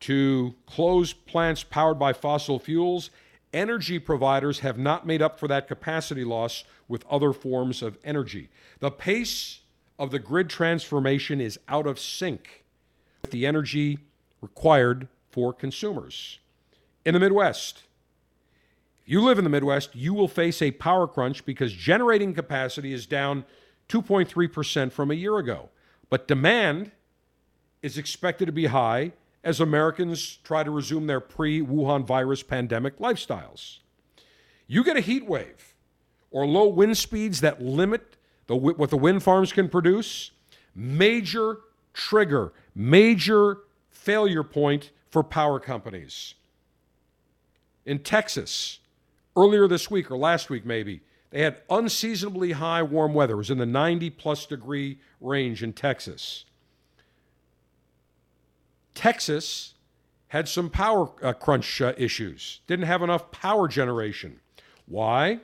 Speaker 1: to close plants powered by fossil fuels, energy providers have not made up for that capacity loss with other forms of energy. The pace of the grid transformation is out of sync with the energy required for consumers. In the Midwest, if you live in the Midwest, you will face a power crunch because generating capacity is down 2.3% from a year ago. But demand is expected to be high as Americans try to resume their pre Wuhan virus pandemic lifestyles. You get a heat wave or low wind speeds that limit the, what the wind farms can produce, major trigger, major failure point for power companies. In Texas, earlier this week or last week maybe, they had unseasonably high warm weather. It was in the 90 plus degree range in Texas. Texas had some power uh, crunch uh, issues, didn't have enough power generation. Why?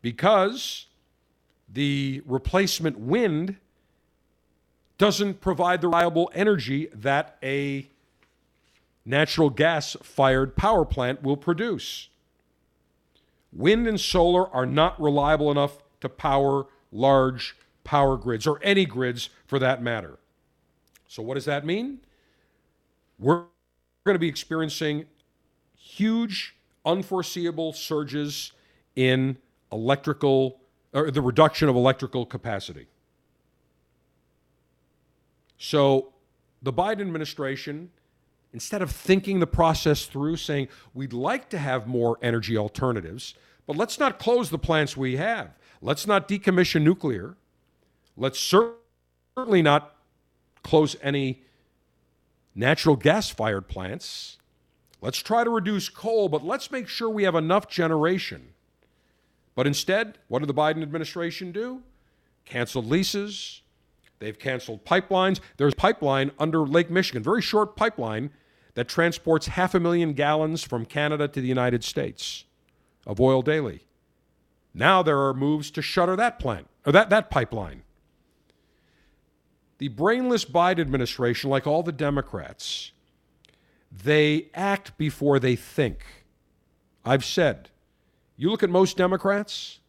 Speaker 1: Because the replacement wind doesn't provide the reliable energy that a natural gas fired power plant will produce. Wind and solar are not reliable enough to power large power grids or any grids for that matter. So, what does that mean? We're going to be experiencing huge, unforeseeable surges in electrical or the reduction of electrical capacity. So the Biden administration, instead of thinking the process through, saying we'd like to have more energy alternatives, but let's not close the plants we have. Let's not decommission nuclear. Let's certainly not close any natural gas fired plants. Let's try to reduce coal, but let's make sure we have enough generation but instead, what did the Biden administration do? Canceled leases. They've canceled pipelines. There's a pipeline under Lake Michigan, very short pipeline that transports half a million gallons from Canada to the United States of oil daily. Now there are moves to shutter that plant or that, that pipeline. The brainless Biden administration, like all the Democrats, they act before they think. I've said you look at most Democrats,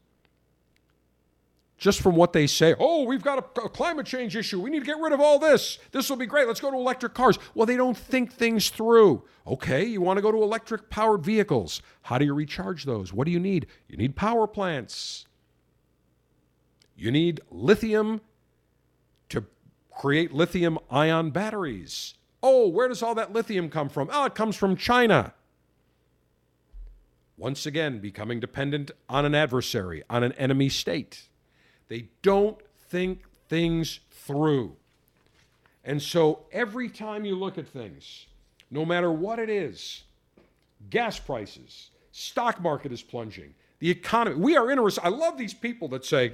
Speaker 1: just from what they say, oh, we've got a, a, climate change issue. We need to get rid of all this. This will be great. Let's go to electric cars. Well, they don't think things through. Okay, you want to go to electric powered vehicles. How do you recharge those? What do you need? You need power plants. You need lithium to create lithium ion batteries. Oh, where does all that lithium come from? Oh, it comes from China. once again becoming dependent on an adversary, on an enemy state. They don't think things through. And so every time you look at things, no matter what it is, gas prices, stock market is plunging, the economy, we are in a recession. I love these people that say,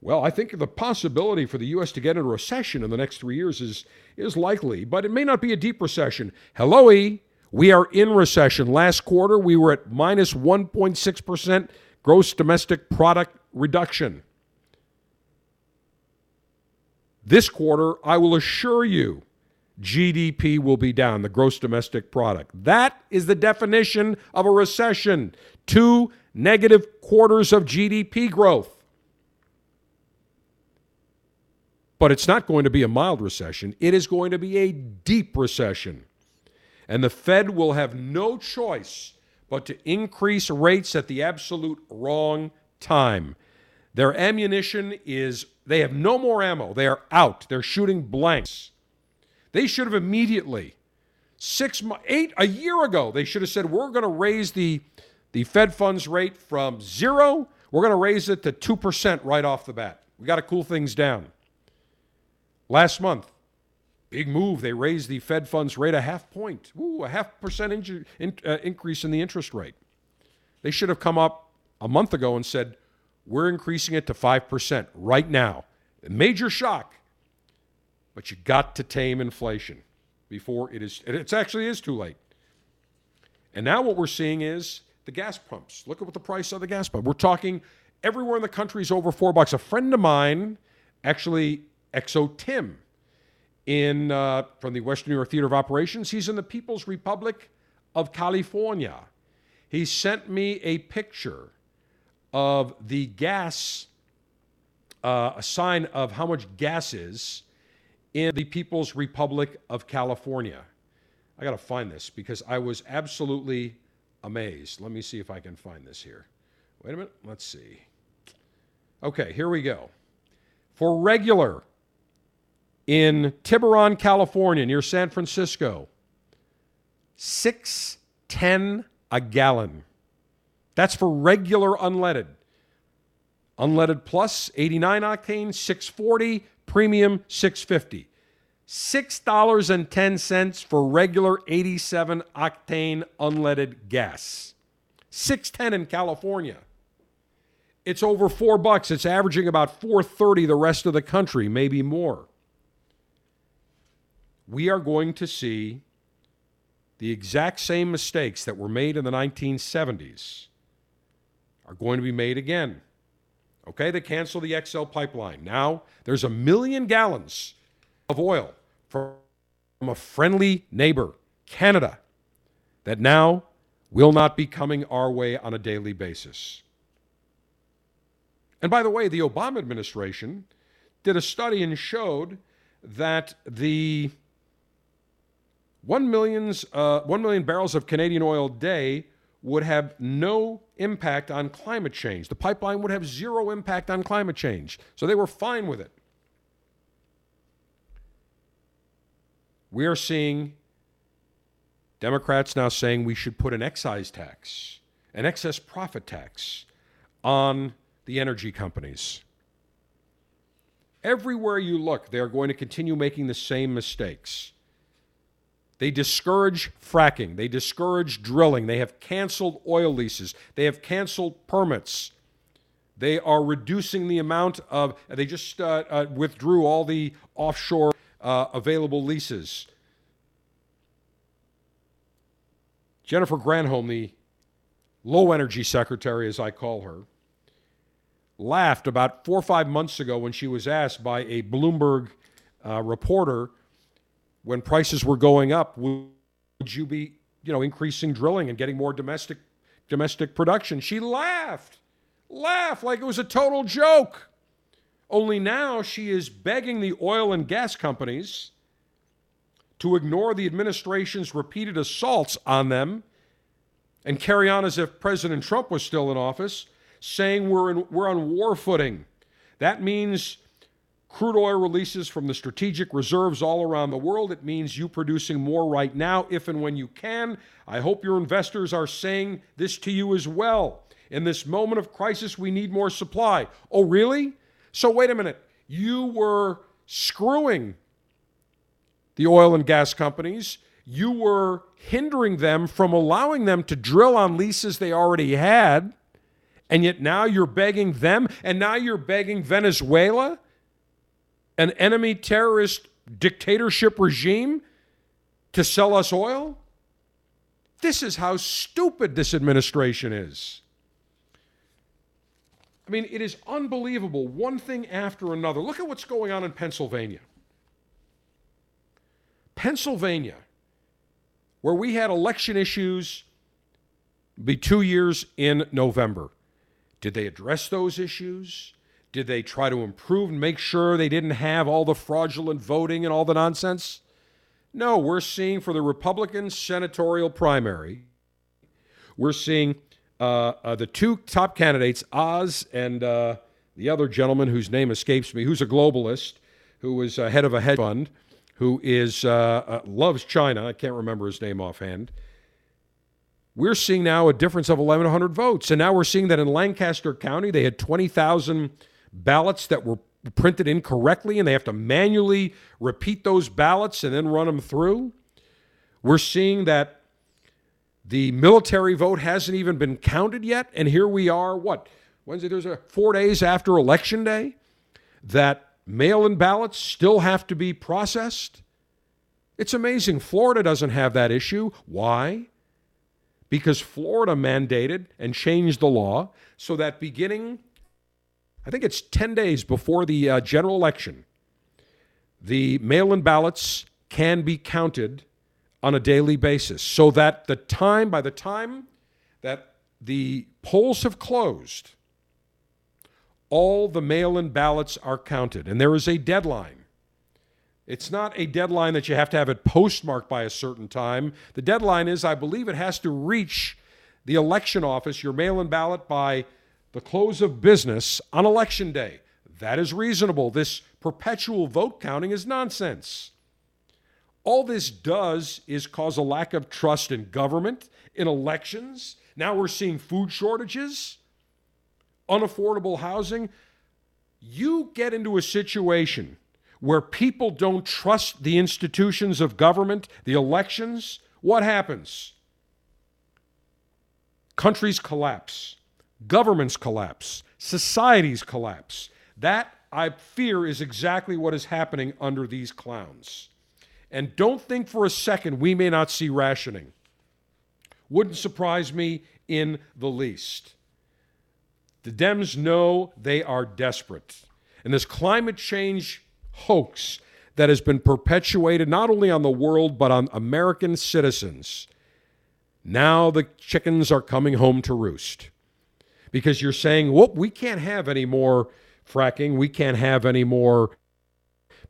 Speaker 1: well, I think the possibility for the U.S. to get into recession in the next three years is, is likely, but it may not be a deep recession. Hello, E. We are in recession. Last quarter, we were at minus 1.6% gross domestic product reduction. This quarter, I will assure you, GDP will be down, the gross domestic product. That is the definition of a recession. Two negative quarters of GDP growth. But it's not going to be a mild recession. It is going to be a deep recession. And the Fed will have no choice but to increase rates at the absolute wrong time. Their ammunition is, they have no more ammo. They are out. They're shooting blanks. They should have immediately, six, eight, a year ago, they should have said, we're going to raise the, the Fed funds rate from zero, we're going to raise it to 2% right off the bat. We got to cool things down. Last month, big move. They raised the Fed funds rate a half point. Ooh, a half percent in, uh, increase in the interest rate. They should have come up a month ago and said, we're increasing it to 5% right now. A major shock. But you got to tame inflation before it is, it actually is too late. And now what we're seeing is the gas pumps. Look at what the price of the gas pump. We're talking everywhere in the country is over four bucks. A friend of mine actually Exo Tim in uh, from the Western New York Theater of Operations. He's in the People's Republic of California. He sent me a picture of the gas, uh, a sign of how much gas is in the People's Republic of California. I got to find this because I was absolutely amazed. Let me see if I can find this here. Wait a minute. Let's see. Okay, here we go. For regular in Tiburon, California, near San Francisco, six ten a gallon. That's for regular unleaded. Unleaded plus 89 octane, 640, premium 650. $6.10 for regular 87 octane unleaded gas. 610 in California. It's over 4 bucks. It's averaging about 430 the rest of the country, maybe more we are going to see the exact same mistakes that were made in the 1970s are going to be made again. Okay, they canceled the XL pipeline. Now there's a million gallons of oil from a friendly neighbor, Canada, that now will not be coming our way on a daily basis. And by the way, the Obama administration did a study and showed that the 1, millions, uh, 1 million barrels of Canadian oil a day would have no impact on climate change. The pipeline would have zero impact on climate change. So they were fine with it. We are seeing Democrats now saying we should put an excise tax, an excess profit tax on the energy companies. Everywhere you look, they are going to continue making the same mistakes. They discourage fracking. They discourage drilling. They have canceled oil leases. They have canceled permits. They are reducing the amount of, they just uh, uh, withdrew all the offshore uh, available leases. Jennifer Granholm, the low energy secretary, as I call her, laughed about four or five months ago when she was asked by a Bloomberg uh, reporter when prices were going up, would you be, you know, increasing drilling and getting more domestic domestic production? She laughed. Laughed like it was a total joke. Only now she is begging the oil and gas companies to ignore the administration's repeated assaults on them and carry on as if President Trump was still in office, saying we're, in, we're on war footing. That means crude oil releases from the strategic reserves all around the world. It means you producing more right now, if and when you can. I hope your investors are saying this to you as well. In this moment of crisis, we need more supply. Oh, really? So, wait a minute. You were screwing the oil and gas companies. You were hindering them from allowing them to drill on leases they already had. And yet now you're begging them, and now you're begging Venezuela, an enemy terrorist dictatorship regime, to sell us oil? This is how stupid this administration is. I mean, it is unbelievable, one thing after another. Look at what's going on in Pennsylvania. Pennsylvania, where we had election issues, be two years in November. Did they address those issues? Did they try to improve and make sure they didn't have all the fraudulent voting and all the nonsense? No, we're seeing for the Republican senatorial primary, we're seeing uh, uh, the two top candidates, Oz and uh, the other gentleman whose name escapes me, who's a globalist, who was head of a hedge fund, who is uh, uh, loves China. I can't remember his name offhand. We're seeing now a difference of 1,100 votes, and now we're seeing that in Lancaster County they had 20,000 ballots that were printed incorrectly, and they have to manually repeat those ballots and then run them through. We're seeing that the military vote hasn't even been counted yet, and here we are. What Wednesday? There's a four days after election day that mail-in ballots still have to be processed. It's amazing. Florida doesn't have that issue. Why? Because Florida mandated and changed the law so that beginning, I think it's 10 days before the uh, general election, the mail in ballots can be counted on a daily basis so that the time, by the time that the polls have closed, all the mail in ballots are counted. And there is a deadline. It's not a deadline that you have to have it postmarked by a certain time. The deadline is, I believe, it has to reach the election office, your mail in ballot, by the close of business on election day. That is reasonable. This perpetual vote counting is nonsense. All this does is cause a lack of trust in government, in elections. Now we're seeing food shortages, unaffordable housing. You get into a situation where people don't trust the institutions of government, the elections, what happens? Countries collapse, governments collapse, societies collapse. That, I fear, is exactly what is happening under these clowns. And don't think for a second we may not see rationing. Wouldn't surprise me in the least. The Dems know they are desperate. And this climate change hoax that has been perpetuated not only on the world but on American citizens. Now the chickens are coming home to roost. Because you're saying, whoop, we can't have any more fracking. We can't have any more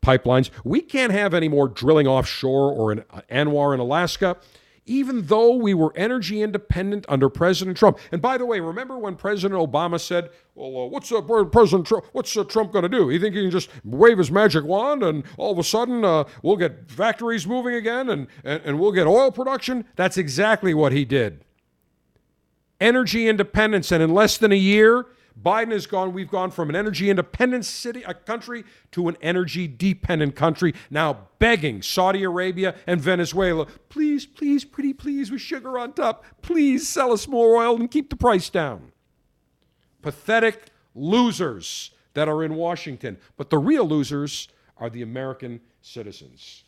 Speaker 1: pipelines. We can't have any more drilling offshore or in ANWR in Alaska, even though we were energy independent under President Trump. And by the way, remember when President Obama said, "Well, uh, what's uh, President Trump? What's uh, Trump going to do? You think he can just wave his magic wand and all of a sudden uh, we'll get factories moving again and, and and we'll get oil production?" That's exactly what he did. Energy independence, and in less than a year, Biden has gone, we've gone from an energy independent city, a country to an energy dependent country, now begging Saudi Arabia and Venezuela, please, please, pretty please, with sugar on top, please sell us more oil and keep the price down. Pathetic losers that are in Washington. But the real losers are the American citizens.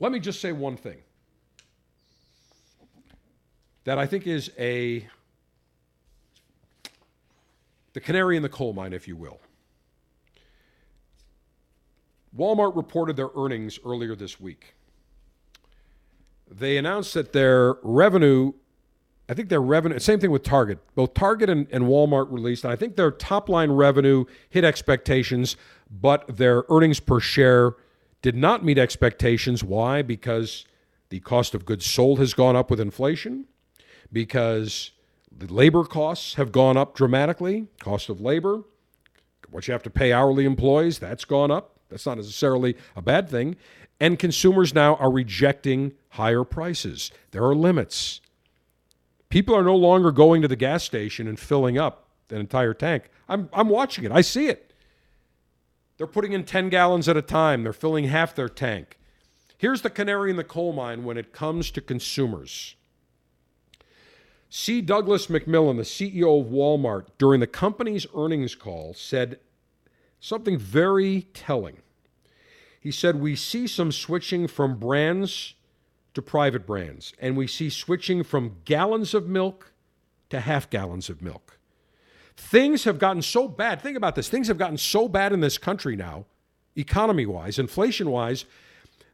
Speaker 1: Let me just say one thing that I think is a the canary in the coal mine, if you will. Walmart reported their earnings earlier this week. They announced that their revenue, I think their revenue, same thing with Target. Both Target and, and Walmart released, and I think their top line revenue hit expectations, but their earnings per share did not meet expectations. Why? Because the cost of goods sold has gone up with inflation, because the labor costs have gone up dramatically, cost of labor, what you have to pay hourly employees, that's gone up. That's not necessarily a bad thing. And consumers now are rejecting higher prices. There are limits. People are no longer going to the gas station and filling up an entire tank. I'm, I'm watching it, I see it. They're putting in 10 gallons at a time, they're filling half their tank. Here's the canary in the coal mine when it comes to consumers. C. Douglas McMillon, the CEO of Walmart, during the company's earnings call, said something very telling. He said, We see some switching from brands to private brands, and we see switching from gallons of milk to half gallons of milk. Things have gotten so bad. Think about this things have gotten so bad in this country now, economy wise, inflation wise,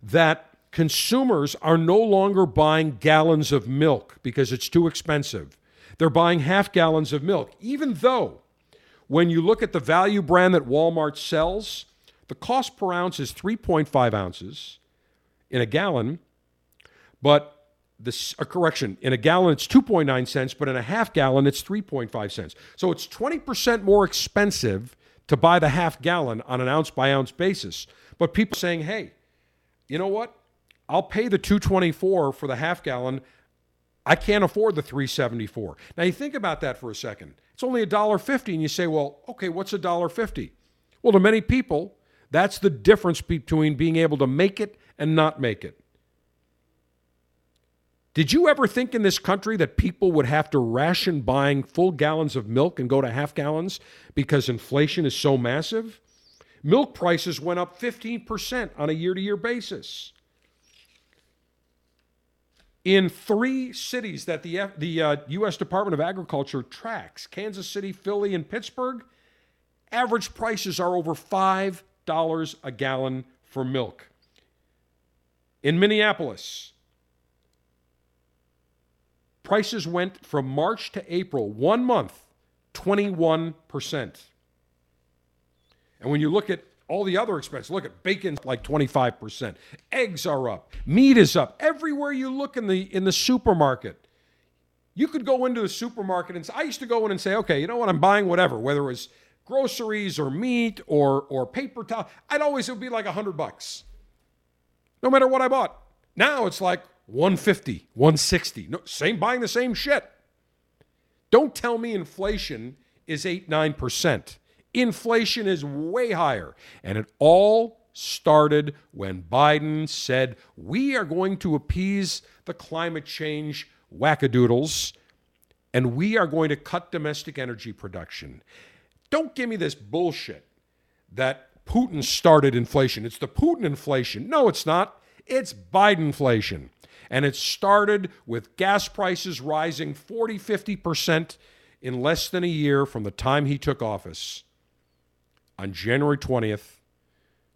Speaker 1: that consumers are no longer buying gallons of milk because it's too expensive. They're buying half gallons of milk, even though when you look at the value brand that Walmart sells, the cost per ounce is 3.5 ounces in a gallon, but this a correction in a gallon it's 2.9 cents, but in a half gallon it's 3.5 cents. So it's 20% more expensive to buy the half gallon on an ounce by ounce basis. But people saying, "Hey, you know what? I'll pay the 224 for the half gallon. I can't afford the 374." Now you think about that for a second. It's only a dollar 50 and you say, "Well, okay, what's a dollar 50?" Well, to many people, that's the difference between being able to make it and not make it. Did you ever think in this country that people would have to ration buying full gallons of milk and go to half gallons because inflation is so massive? Milk prices went up 15% on a year to year basis. In three cities that the, the uh, U.S. Department of Agriculture tracks Kansas City, Philly, and Pittsburgh average prices are over $5 a gallon for milk. In Minneapolis, prices went from March to April, one month, 21%. And when you look at all the other expenses, look at bacon like 25%. Eggs are up, meat is up. Everywhere you look in the in the supermarket, you could go into the supermarket and I used to go in and say, okay, you know what, I'm buying whatever, whether it was groceries or meat or or paper towel. I'd always it would be like a hundred bucks. No matter what I bought. Now it's like 150, 160. No, same buying the same shit. Don't tell me inflation is 8 9%. Inflation is way higher. And it all started when Biden said, We are going to appease the climate change wackadoodles and we are going to cut domestic energy production. Don't give me this bullshit that Putin started inflation. It's the Putin inflation. No, it's not. It's Biden inflation. And it started with gas prices rising 40, 50% in less than a year from the time he took office on January 20th,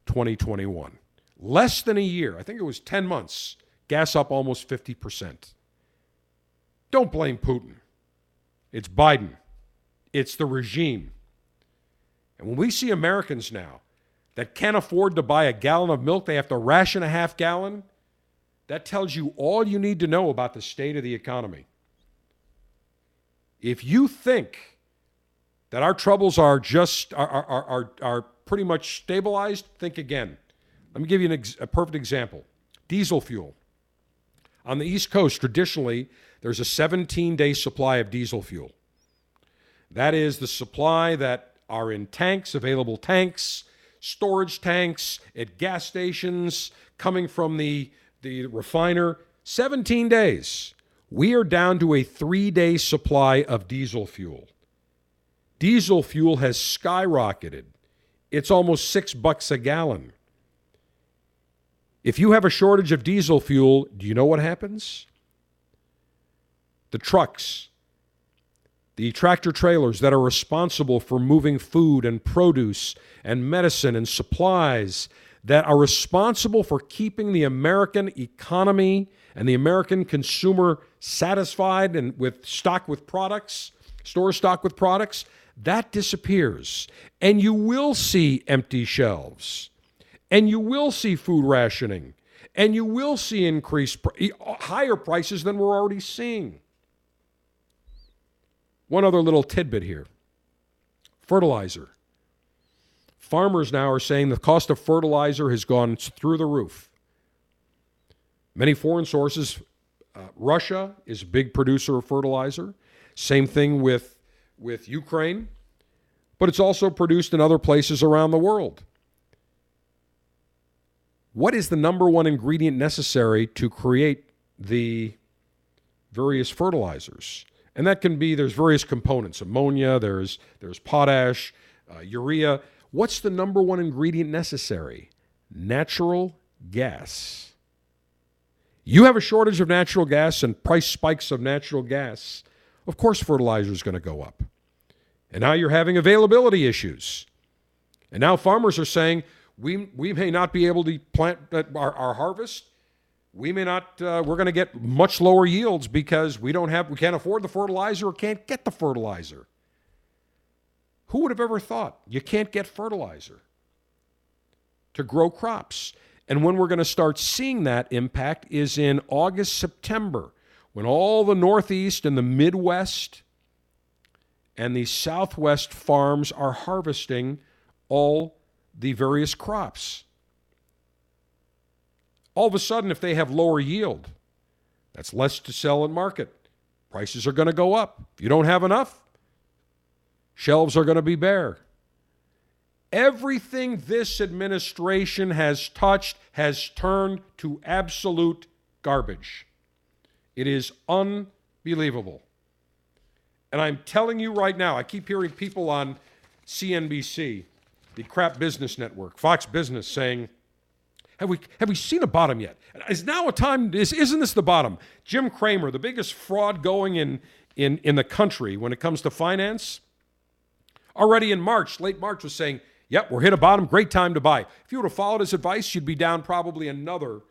Speaker 1: 2021. Less than a year. I think it was 10 months. Gas up almost 50%. Don't blame Putin. It's Biden. It's the regime. And when we see Americans now that can't afford to buy a gallon of milk, they have to ration a half gallon that tells you all you need to know about the state of the economy. If you think that our troubles are just are, are, are, are pretty much stabilized, think again. Let me give you ex- a perfect example. Diesel fuel. On the East Coast, traditionally, there's a 17 day supply of diesel fuel. That is the supply that are in tanks, available tanks, storage tanks, at gas stations, coming from the the refiner, 17 days. We are down to a three day supply of diesel fuel. Diesel fuel has skyrocketed. It's almost six bucks a gallon. If you have a shortage of diesel fuel, do you know what happens? The trucks, the tractor trailers that are responsible for moving food and produce and medicine and supplies that are responsible for keeping the American economy and the American consumer satisfied and with stock with products, store stock with products, that disappears. And you will see empty shelves. And you will see food rationing. And you will see increased higher prices than we're already seeing. One other little tidbit here fertilizer. Farmers now are saying the cost of fertilizer has gone through the roof. Many foreign sources, uh, Russia is a big producer of fertilizer. Same thing with, with Ukraine, but it's also produced in other places around the world. What is the number one ingredient necessary to create the various fertilizers? And that can be there's various components: ammonia, there's there's potash, uh, urea. What's the number one ingredient necessary? Natural gas. You have a shortage of natural gas and price spikes of natural gas. Of course, fertilizer is going to go up. And now you're having availability issues. And now farmers are saying, we, we may not be able to plant our, our harvest. We may not, uh, we're going to get much lower yields because we don't have, we can't afford the fertilizer or can't get the fertilizer. Who would have ever thought you can't get fertilizer to grow crops? And when we're going to start seeing that impact is in August, September, when all the Northeast and the Midwest and the Southwest farms are harvesting all the various crops. All of a sudden, if they have lower yield, that's less to sell and market. Prices are going to go up. If you don't have enough, shelves are going to be bare. Everything this administration has touched has turned to absolute garbage. It is unbelievable. And I'm telling you right now, I keep hearing people on CNBC, the crap business network, Fox Business saying, have we, have we seen a bottom yet? Is now a time, is, isn't this the bottom? Jim Cramer, the biggest fraud going in, in, in the country when it comes to finance, already in March, late March, was saying, Yep, we're hit a bottom. Great time to buy. If you would have followed his advice, you'd be down probably another,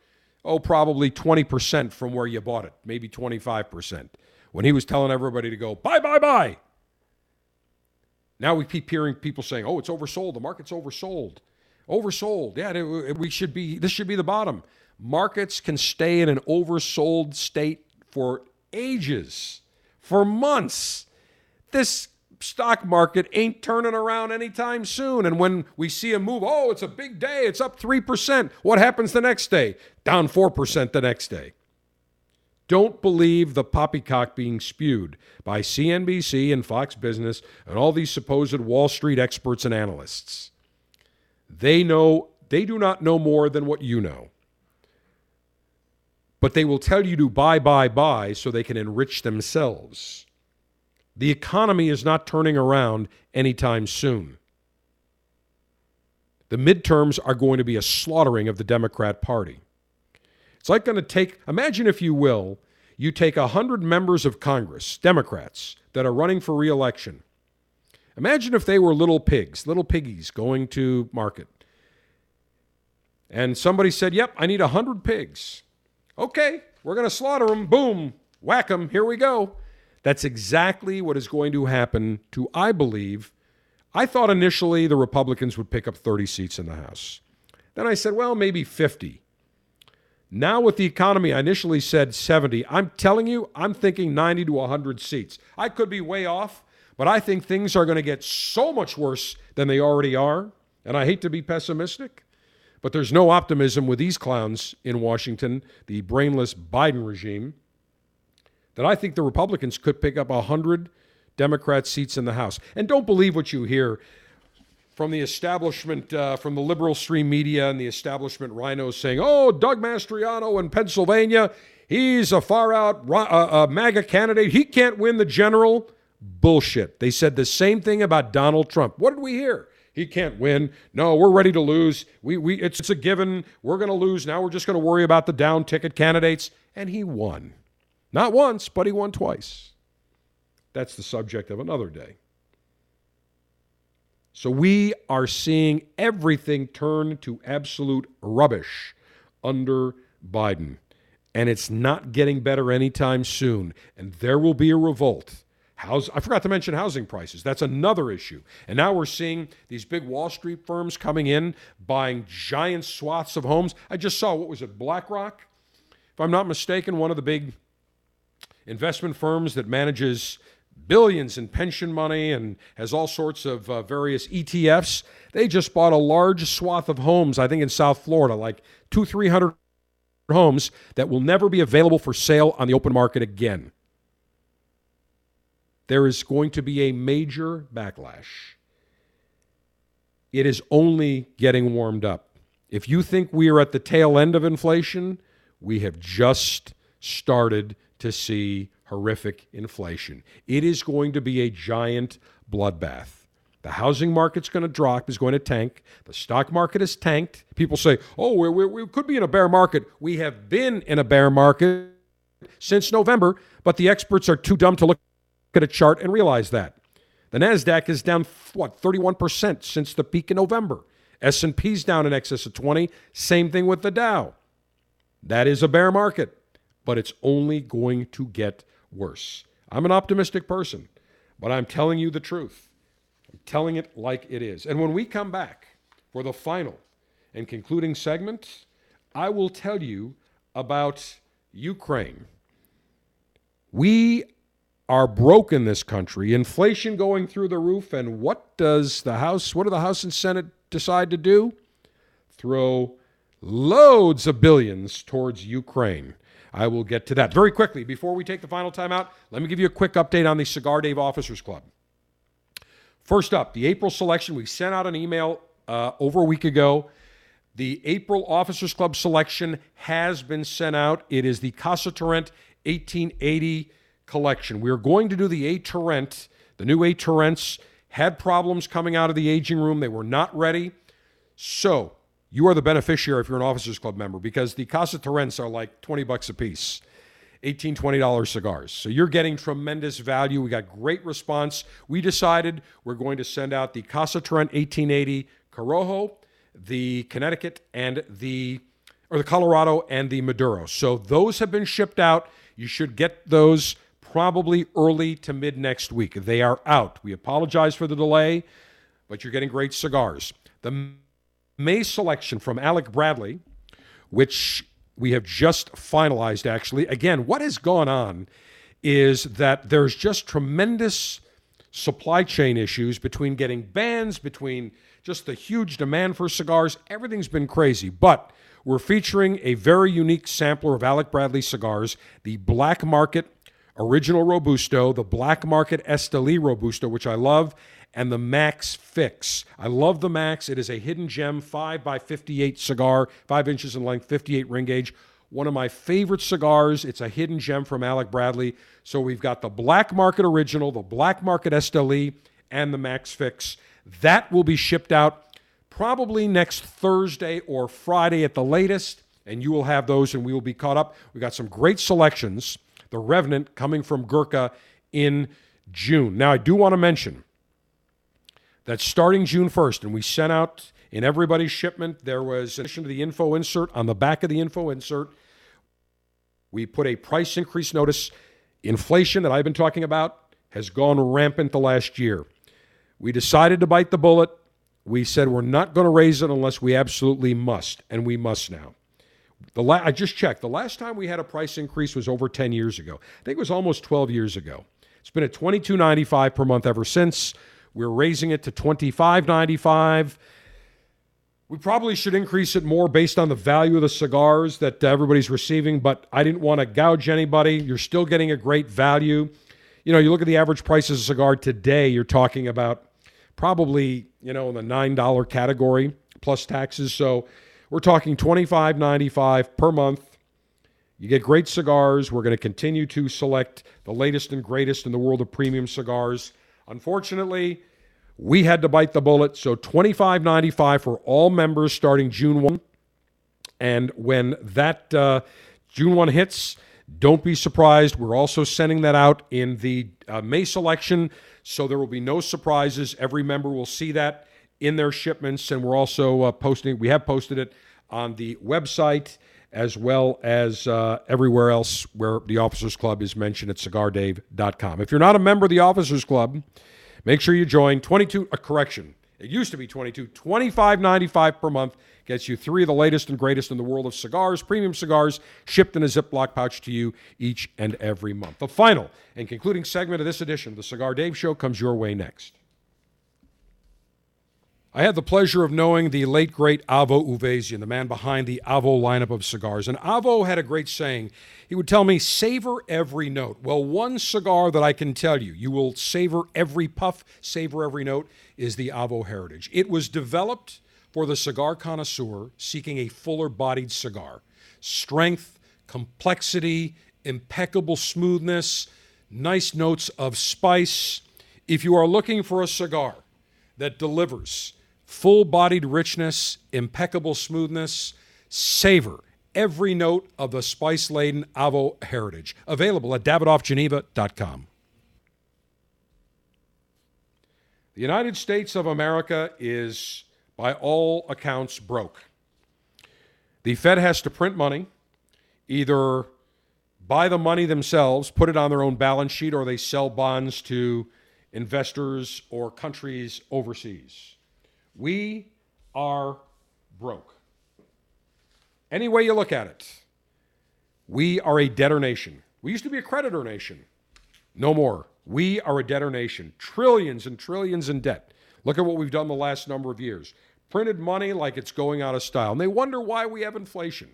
Speaker 1: oh, probably 20% from where you bought it, maybe 25%. When he was telling everybody to go, buy, buy, buy. Now we keep hearing people saying, oh, it's oversold. The market's oversold. Oversold. Yeah, we should be, this should be the bottom. Markets can stay in an oversold state for ages, for months. This stock market ain't turning around anytime soon. And when we see a move, oh, it's a big day, it's up 3%. What happens the next day? Down 4% the next day. Don't believe the poppycock being spewed by CNBC and Fox Business and all these supposed Wall Street experts and analysts. They know they do not know more than what you know. But they will tell you to buy, buy, buy so they can enrich themselves. The economy is not turning around anytime soon. The midterms are going to be a slaughtering of the Democrat Party. It's like going to take, imagine if you will, you take 100 members of Congress, Democrats, that are running for reelection. Imagine if they were little pigs, little piggies going to market. And somebody said, Yep, I need 100 pigs. Okay, we're going to slaughter them. Boom, whack them. Here we go. That's exactly what is going to happen to, I believe. I thought initially the Republicans would pick up 30 seats in the House. Then I said, well, maybe 50. Now, with the economy, I initially said 70. I'm telling you, I'm thinking 90 to 100 seats. I could be way off, but I think things are going to get so much worse than they already are. And I hate to be pessimistic, but there's no optimism with these clowns in Washington, the brainless Biden regime that I think the Republicans could pick up 100 Democrat seats in the House. And don't believe what you hear from the establishment, uh, from the liberal stream media and the establishment RINOs saying, oh, Doug Mastriano in Pennsylvania, he's a far out uh, uh, MAGA candidate. He can't win the general. Bullshit. They said the same thing about Donald Trump. What did we hear? He can't win. No, we're ready to lose. We, we, it's, it's a given. We're going to lose. Now we're just going to worry about the down ticket candidates. And he won. Not once, but he won twice. That's the subject of another day. So we are seeing everything turn to absolute rubbish under Biden. And it's not getting better anytime soon. And there will be a revolt. House, I forgot to mention housing prices. That's another issue. And now we're seeing these big Wall Street firms coming in, buying giant swaths of homes. I just saw, what was it, BlackRock? If I'm not mistaken, one of the big investment firms that manages billions in pension money and has all sorts of uh, various ETFs. They just bought a large swath of homes, I think in South Florida, like two, three hundred homes that will never be available for sale on the open market again. There is going to be a major backlash. It is only getting warmed up. If you think we are at the tail end of inflation, we have just started to see horrific inflation. It is going to be a giant bloodbath. The housing market's going to drop, is going to tank. The stock market is tanked. People say, oh, we, we, we could be in a bear market. We have been in a bear market since November, but the experts are too dumb to look at a chart and realize that. The Nasdaq is down what 31% since the peak in November. S&P's down in excess of 20. Same thing with the Dow. That is a bear market, but it's only going to get worse. I'm an optimistic person, but I'm telling you the truth. I'm telling it like it is. And when we come back for the final and concluding segment, I will tell you about Ukraine. We are broke in this country, inflation going through the roof, and what does the House, what do the House and Senate decide to do? Throw loads of billions towards Ukraine. I will get to that very quickly. Before we take the final timeout, let me give you a quick update on the Cigar Dave Officers Club. First up, the April selection. We sent out an email uh, over a week ago. The April Officers Club selection has been sent out. It is the Casa Turrent 1880 collection. We are going to do the A Turrent. The new A Turrents had problems coming out of the aging room. They were not ready. So you are the beneficiary if you're an Officers Club member because the Casa Turrents are like 20 bucks a piece. 18 $20 cigars. So you're getting tremendous value. We got great response. We decided we're going to send out the Casa Turrent 1880 Corojo, the Connecticut, and the or the Colorado and the Maduro. So those have been shipped out. You should get those probably early to mid next week. They are out. We apologize for the delay, but you're getting great cigars. The May selection from Alec Bradley, which we have just finalized actually. Again, what has gone on is that there's just tremendous supply chain issues between getting bans, between just the huge demand for cigars. Everything's been crazy, but we're featuring a very unique sampler of Alec Bradley cigars, the Black Market Original Robusto, the Black Market Esteli Robusto, which I love, and the Max Fix. I love the Max. It is a hidden gem, 5 by 58 cigar, 5 inches in length, 58 ring gauge. One of my favorite cigars. It's a hidden gem from Alec Bradley. So we've got the Black Market Original, the Black Market Esteli, and the Max Fix. That will be shipped out probably next Thursday or Friday at the latest, and you will have those and we will be caught up. We got some great selections the Revenant coming from Gurkha in June. Now, I do want to mention that starting June 1st, and we sent out in everybody's shipment, there was, in addition to the info insert, on the back of the info insert, we put a price increase notice. Inflation that I've been talking about has gone rampant the last year. We decided to bite the bullet. We said we're not going to raise it unless we absolutely must, and we must now. The la- I just checked. The last time we had a price increase was over 10 years ago. I think it was almost 12 years ago. It's been at 22.95 per month ever since. We're raising it to 25.95. We probably should increase it more based on the value of the cigars that everybody's receiving, but I didn't want to gouge anybody. You're still getting a great value. You know, you look at the average price of a cigar today, you're talking about probably, you know, in the $9 category plus taxes. So we're talking $25.95 per month. You get great cigars. We're going to continue to select the latest and greatest in the world of premium cigars. Unfortunately, we had to bite the bullet. So $25.95 for all members starting June 1. And when that uh, June 1 hits, don't be surprised. We're also sending that out in the uh, May selection. So there will be no surprises. Every member will see that in their shipments, and we're also uh, posting. We have posted it on the website as well as uh, everywhere else where the Officers Club is mentioned at cigardave.com. If you're not a member of the Officers Club, make sure you join. 22 a correction, It used to be 22, 25.95 per month gets you three of the latest and greatest in the world of cigars, premium cigars, shipped in a Ziploc pouch to you each and every month. The final and concluding segment of this edition of the Cigar Dave Show comes your way next. I had the pleasure of knowing the late, great Avo Uvezian, the man behind the Avo lineup of cigars. And Avo had a great saying. He would tell me, savor every note. Well, one cigar that I can tell you, you will savor every puff, savor every note, is the Avo Heritage. It was developed for the cigar connoisseur seeking a fuller bodied cigar. Strength, complexity, impeccable smoothness, nice notes of spice. If you are looking for a cigar that delivers full bodied richness, impeccable smoothness, savor every note of the spice laden Avo heritage. Available at davidoffgeneva.com. The United States of America is, by all accounts, broke. The Fed has to print money, either buy the money themselves, put it on their own balance sheet, or they sell bonds to investors or countries overseas. We are broke. Any way you look at it, we are a debtor nation. We used to be a creditor nation. No more. We are a debtor nation. Trillions and trillions in debt. Look at what we've done the last number of years. Printed money like it's going out of style. And they wonder why we have inflation.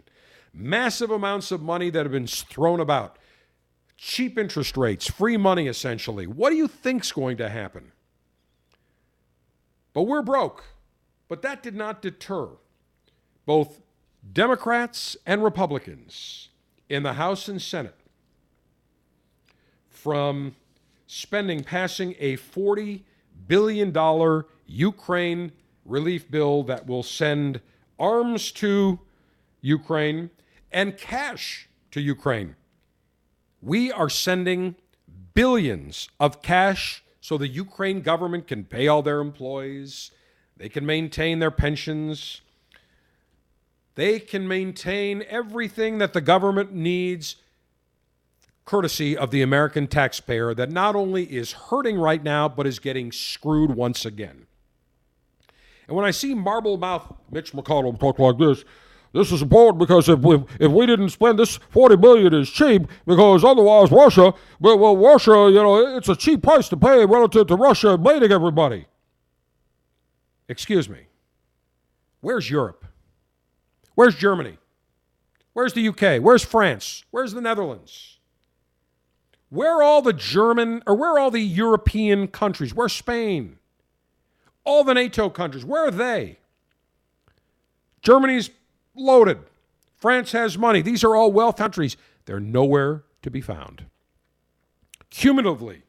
Speaker 1: Massive amounts of money that have been thrown about. Cheap interest rates, free money essentially. What do you think's going to happen? But we're broke. But that did not deter both Democrats and Republicans in the House and Senate from spending, passing a $40 billion Ukraine relief bill that will send arms to Ukraine and cash to Ukraine. We are sending billions of cash so the Ukraine government can pay all their employees, they can maintain their pensions, they can maintain everything that the government needs courtesy of the American taxpayer that not only is hurting right now, but is getting screwed once again. And when I see marble mouth Mitch McConnell talk like this, this is important because if we if we didn't spend this forty billion is cheap because otherwise Russia, well, well Russia, you know, it's a cheap price to pay relative to Russia invading everybody. Excuse me. Where's Europe? Where's Germany? Where's the UK? Where's France? Where's the Netherlands? Where are all the German or where are all the European countries? Where's Spain? All the NATO countries, where are they? Germany's loaded. France has money. These are all wealth countries. They're nowhere to be found. Cumulatively,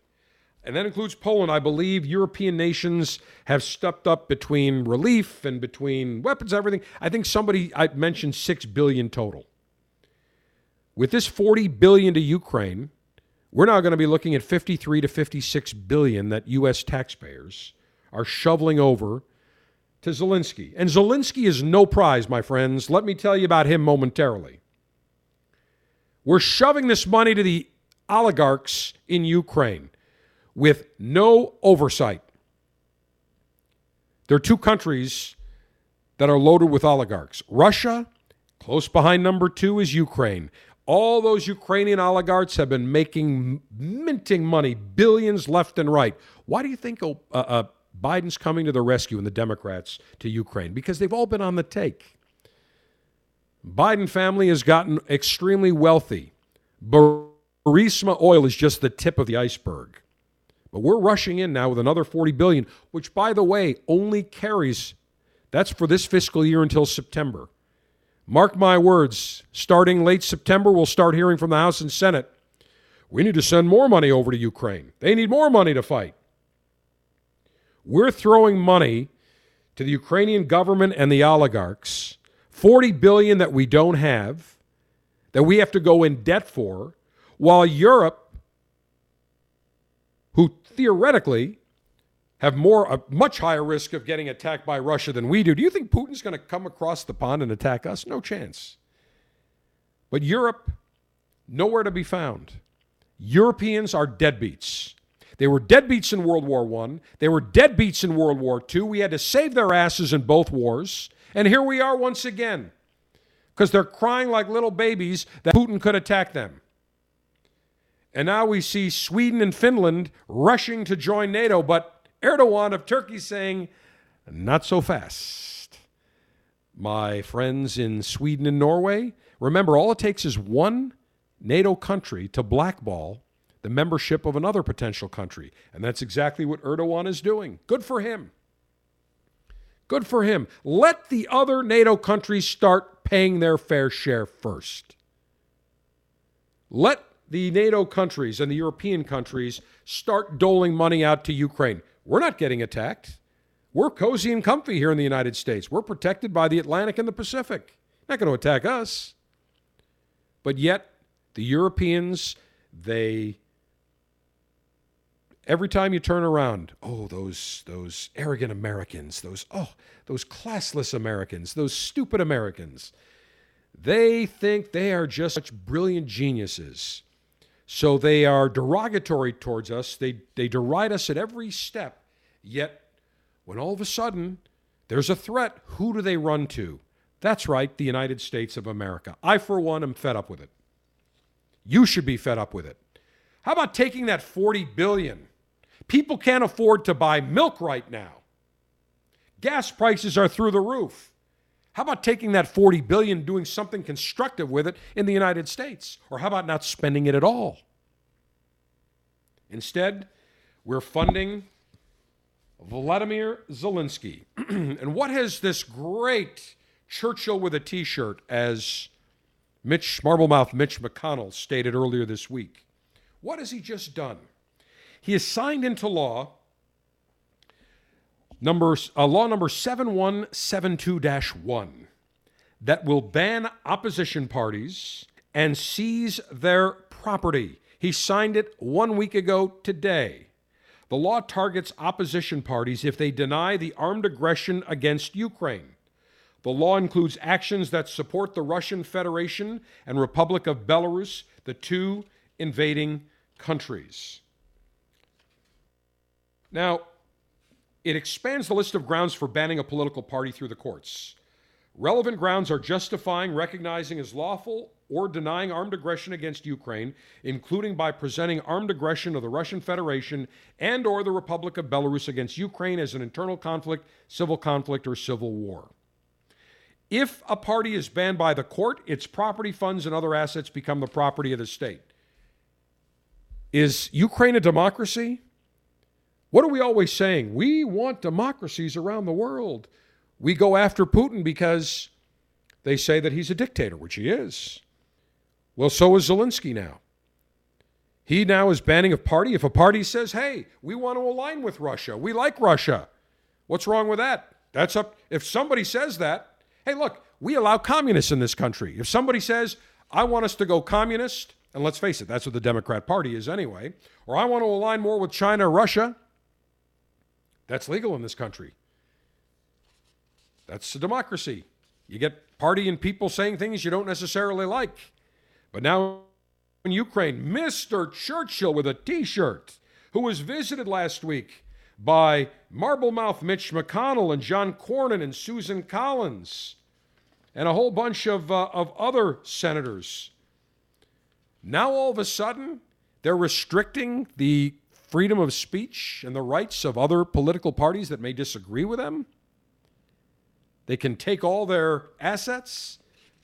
Speaker 1: and that includes Poland, I believe European nations have stepped up between relief and between weapons, everything. I think somebody I mentioned 6 billion total. With this 40 billion to Ukraine, we're now going to be looking at 53 to 56 billion that US taxpayers are shoveling over to Zelensky. And Zelensky is no prize, my friends. Let me tell you about him momentarily. We're shoving this money to the oligarchs in Ukraine with no oversight. There are two countries that are loaded with oligarchs Russia, close behind number two is Ukraine. All those Ukrainian oligarchs have been making, minting money, billions left and right. Why do you think uh, uh, Biden's coming to the rescue and the Democrats to Ukraine? Because they've all been on the take. Biden family has gotten extremely wealthy. Burisma oil is just the tip of the iceberg. But we're rushing in now with another 40 billion, which by the way only carries that's for this fiscal year until September. Mark my words, starting late September we'll start hearing from the House and Senate. We need to send more money over to Ukraine. They need more money to fight. We're throwing money to the Ukrainian government and the oligarchs, 40 billion that we don't have, that we have to go in debt for, while Europe who theoretically have more a much higher risk of getting attacked by Russia than we do. Do you think Putin's going to come across the pond and attack us? No chance. But Europe, nowhere to be found. Europeans are deadbeats. They were deadbeats in World War I. They were deadbeats in World War II. We had to save their asses in both wars. And here we are once again because they're crying like little babies that Putin could attack them. And now we see Sweden and Finland rushing to join NATO, but Erdogan of Turkey saying, not so fast. My friends in Sweden and Norway, remember, all it takes is one NATO country to blackball the membership of another potential country. And that's exactly what Erdogan is doing. Good for him. Good for him. Let the other NATO countries start paying their fair share first. Let the NATO countries and the European countries start doling money out to Ukraine. We're not getting attacked. We're cozy and comfy here in the United States. We're protected by the Atlantic and the Pacific. Not going to attack us. But yet, the Europeans, they every time you turn around, oh, those those arrogant Americans, those oh, those classless Americans, those stupid Americans. They think they are just such brilliant geniuses. So they are derogatory towards us. They they deride us at every step. Yet when all of a sudden there's a threat, who do they run to? That's right, the United States of America. I for one am fed up with it. You should be fed up with it. How about taking that 40 billion People can't afford to buy milk right now. Gas prices are through the roof. How about taking that 40 billion doing something constructive with it in the United States? Or how about not spending it at all? Instead, we're funding Vladimir Zelensky. and what has this great Churchill with a t-shirt as Mitch Marblemouth Mitch McConnell stated earlier this week? What has he just done? He has signed into law number, uh, law number 7172 1 that will ban opposition parties and seize their property. He signed it one week ago today. The law targets opposition parties if they deny the armed aggression against Ukraine. The law includes actions that support the Russian Federation and Republic of Belarus, the two invading countries. Now, it expands the list of grounds for banning a political party through the courts. Relevant grounds are justifying, recognizing as lawful, or denying armed aggression against Ukraine, including by presenting armed aggression of the Russian Federation and or the Republic of Belarus against Ukraine as an internal conflict, civil conflict, or civil war. If a party is banned by the court, its property, funds, and other assets become the property of the state. Is Ukraine a democracy? What are we always saying? We want democracies around the world. We go after Putin because they say that he's a dictator, which he is. Well, so is Zelensky now. He now is banning a party. If a party says, hey, we want to align with Russia, we like Russia, what's wrong with that? That's up. If somebody says that, hey, look, we allow communists in this country. If somebody says, I want us to go communist, and let's face it, that's what the Democrat Party is anyway, or I want to align more with China Russia, that's legal in this country. That's a democracy. You get party and people saying things you don't necessarily like. But now in Ukraine, Mr. Churchill with a t shirt, who was visited last week by Marblemouth Mitch McConnell and John Cornyn and Susan Collins and a whole bunch of, uh, of other senators. Now all of a sudden, they're restricting the freedom of speech and the rights of other political parties that may disagree with them. They can take all their assets,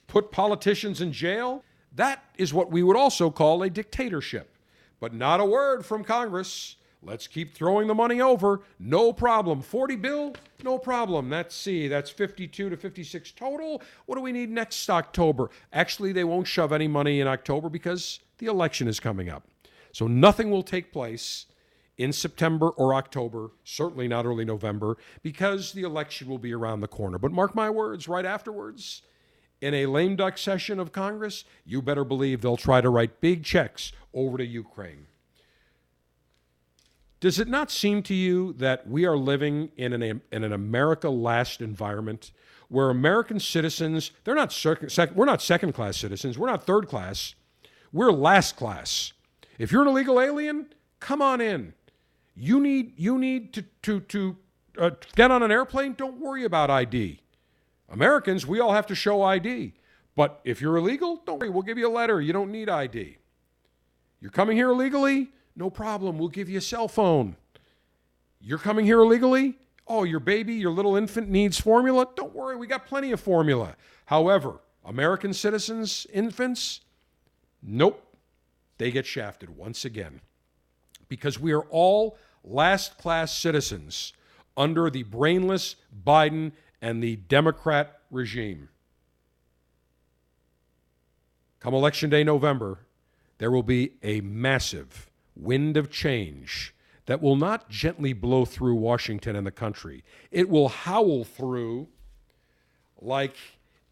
Speaker 1: put politicians in jail. That is what we would also call a dictatorship. But not a word from Congress. Let's keep throwing the money over. No problem. 40 bill, no problem. That's C. That's 52 to 56 total. What do we need next October? Actually, they won't shove any money in October because the election is coming up. So nothing will take place in September or October, certainly not early November, because the election will be around the corner. But mark my words, right afterwards, in a lame duck session of Congress, you better believe they'll try to write big checks over to Ukraine. Does it not seem to you that we are living in an, in an America last environment where American citizens, they're not sec- sec- we're not second class citizens, we're not third class, we're last class. If you're an illegal alien, come on in. You need you need to to to uh, get on an airplane. Don't worry about ID. Americans, we all have to show ID. But if you're illegal, don't worry. We'll give you a letter. You don't need ID. You're coming here illegally? No problem. We'll give you a cell phone. You're coming here illegally? Oh, your baby, your little infant needs formula? Don't worry. We got plenty of formula. However, American citizens, infants, nope. They get shafted once again because we are all last class citizens under the brainless Biden and the Democrat regime. Come election day, November, there will be a massive wind of change that will not gently blow through Washington and the country. It will howl through like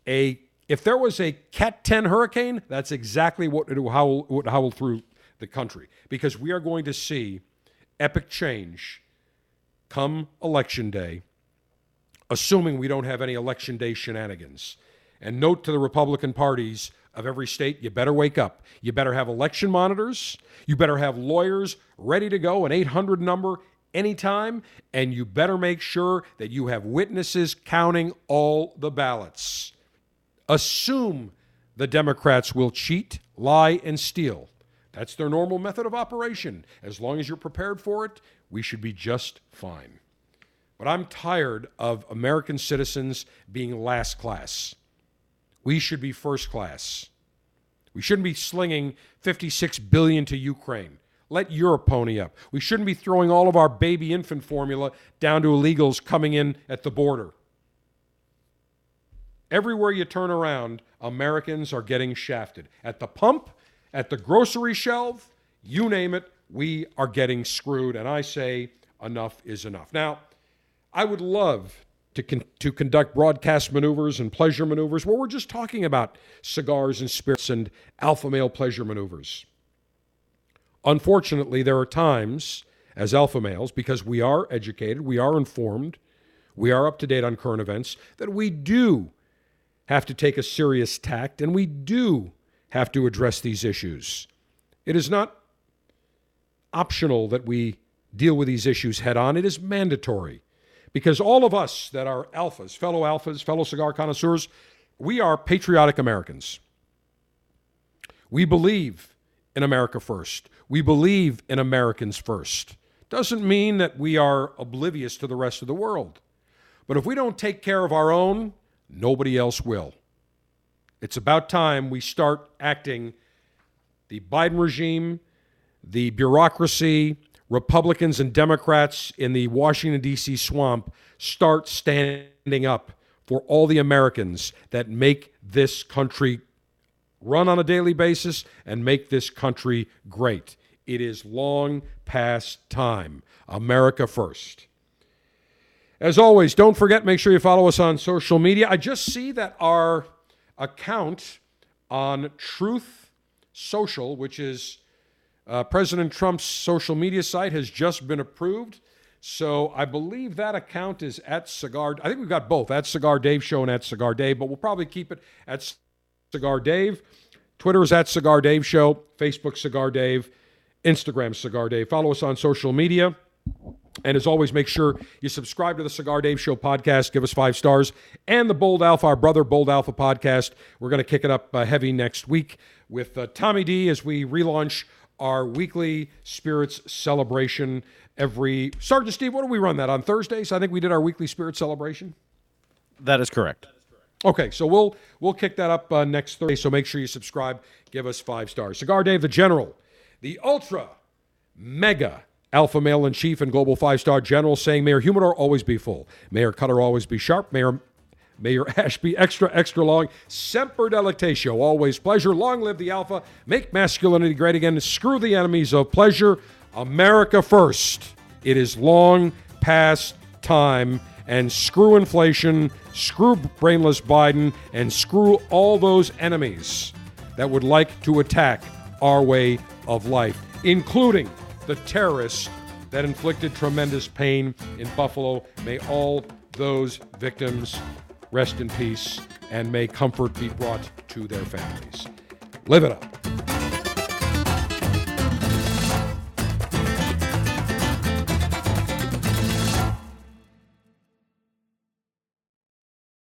Speaker 1: a if there was a Cat 10 hurricane, that's exactly what it will howl, would howl through the country because we are going to see epic change come election day, assuming we don't have any election day shenanigans. And note to the Republican parties of every state, you better wake up. You better have election monitors. You better have lawyers ready to go, an 800 number anytime. And you better make sure that you have witnesses counting all the ballots. Assume the Democrats will cheat, lie, and steal. That's their normal method of operation. As long as you're prepared for it, we should be just fine. But I'm tired of American citizens being last class. We should be first class. We shouldn't be slinging 56 billion to Ukraine. Let Europe pony up. We shouldn't be throwing all of our baby infant formula down to illegals coming in at the border. Everywhere you turn around, Americans are getting shafted. At the pump, at the grocery shelf, you name it, we are getting screwed. And I say, enough is enough. Now, I would love to, con- to conduct broadcast maneuvers and pleasure maneuvers where we're just talking about cigars and spirits and alpha male pleasure maneuvers. Unfortunately, there are times as alpha males, because we are educated, we are informed, we are up to date on current events, that we do have to take a serious tact and we do have to address these issues. It is not optional that we deal with these issues head on, it is mandatory. Because all of us that are alphas, fellow alphas, fellow cigar connoisseurs, we are patriotic Americans. We believe in America first. We believe in Americans first. Doesn't mean that we are oblivious to the rest of the world. But if we don't take care of our own, Nobody else will. It's about time we start acting. The Biden regime, the bureaucracy, Republicans and Democrats in the Washington, D.C. swamp start standing up for all the Americans that make this country run on a daily basis and make this country great. It is long past time. America first. As always, don't forget, make sure you follow us on social media. I just see that our account on Truth Social, which is uh, President Trump's social media site, has just been approved. So I believe that account is at Cigar. I think we've got both at Cigar Dave Show and at Cigar Dave, but we'll probably keep it at Cigar Dave. Twitter is at Cigar Dave Show, Facebook Cigar Dave, Instagram Cigar Dave. Follow us on social media. And as always, make sure you subscribe to the Cigar Dave Show podcast. Give us five stars. And the Bold Alpha, our brother Bold Alpha podcast. We're going to kick it up uh, heavy next week with uh, Tommy D as we relaunch our weekly spirits celebration every. Sergeant Steve, what do we run that on Thursdays? I think we did our weekly spirit celebration.
Speaker 3: That is correct.
Speaker 1: Okay, so we'll we'll kick that up uh, next Thursday. So make sure you subscribe. Give us five stars. Cigar Dave, the General, the Ultra Mega Alpha male in chief and global five star general saying, Mayor Humidor always be full. Mayor Cutter always be sharp. Mayor Mayor Ash be extra, extra long. Semper delectatio, always pleasure. Long live the Alpha. Make masculinity great again. Screw the enemies of pleasure. America first. It is long past time. And screw inflation, screw brainless Biden, and screw all those enemies that would like to attack our way of life, including the terrorists that inflicted tremendous pain in Buffalo. May all those victims rest in peace and may comfort be brought to their families. Live it up.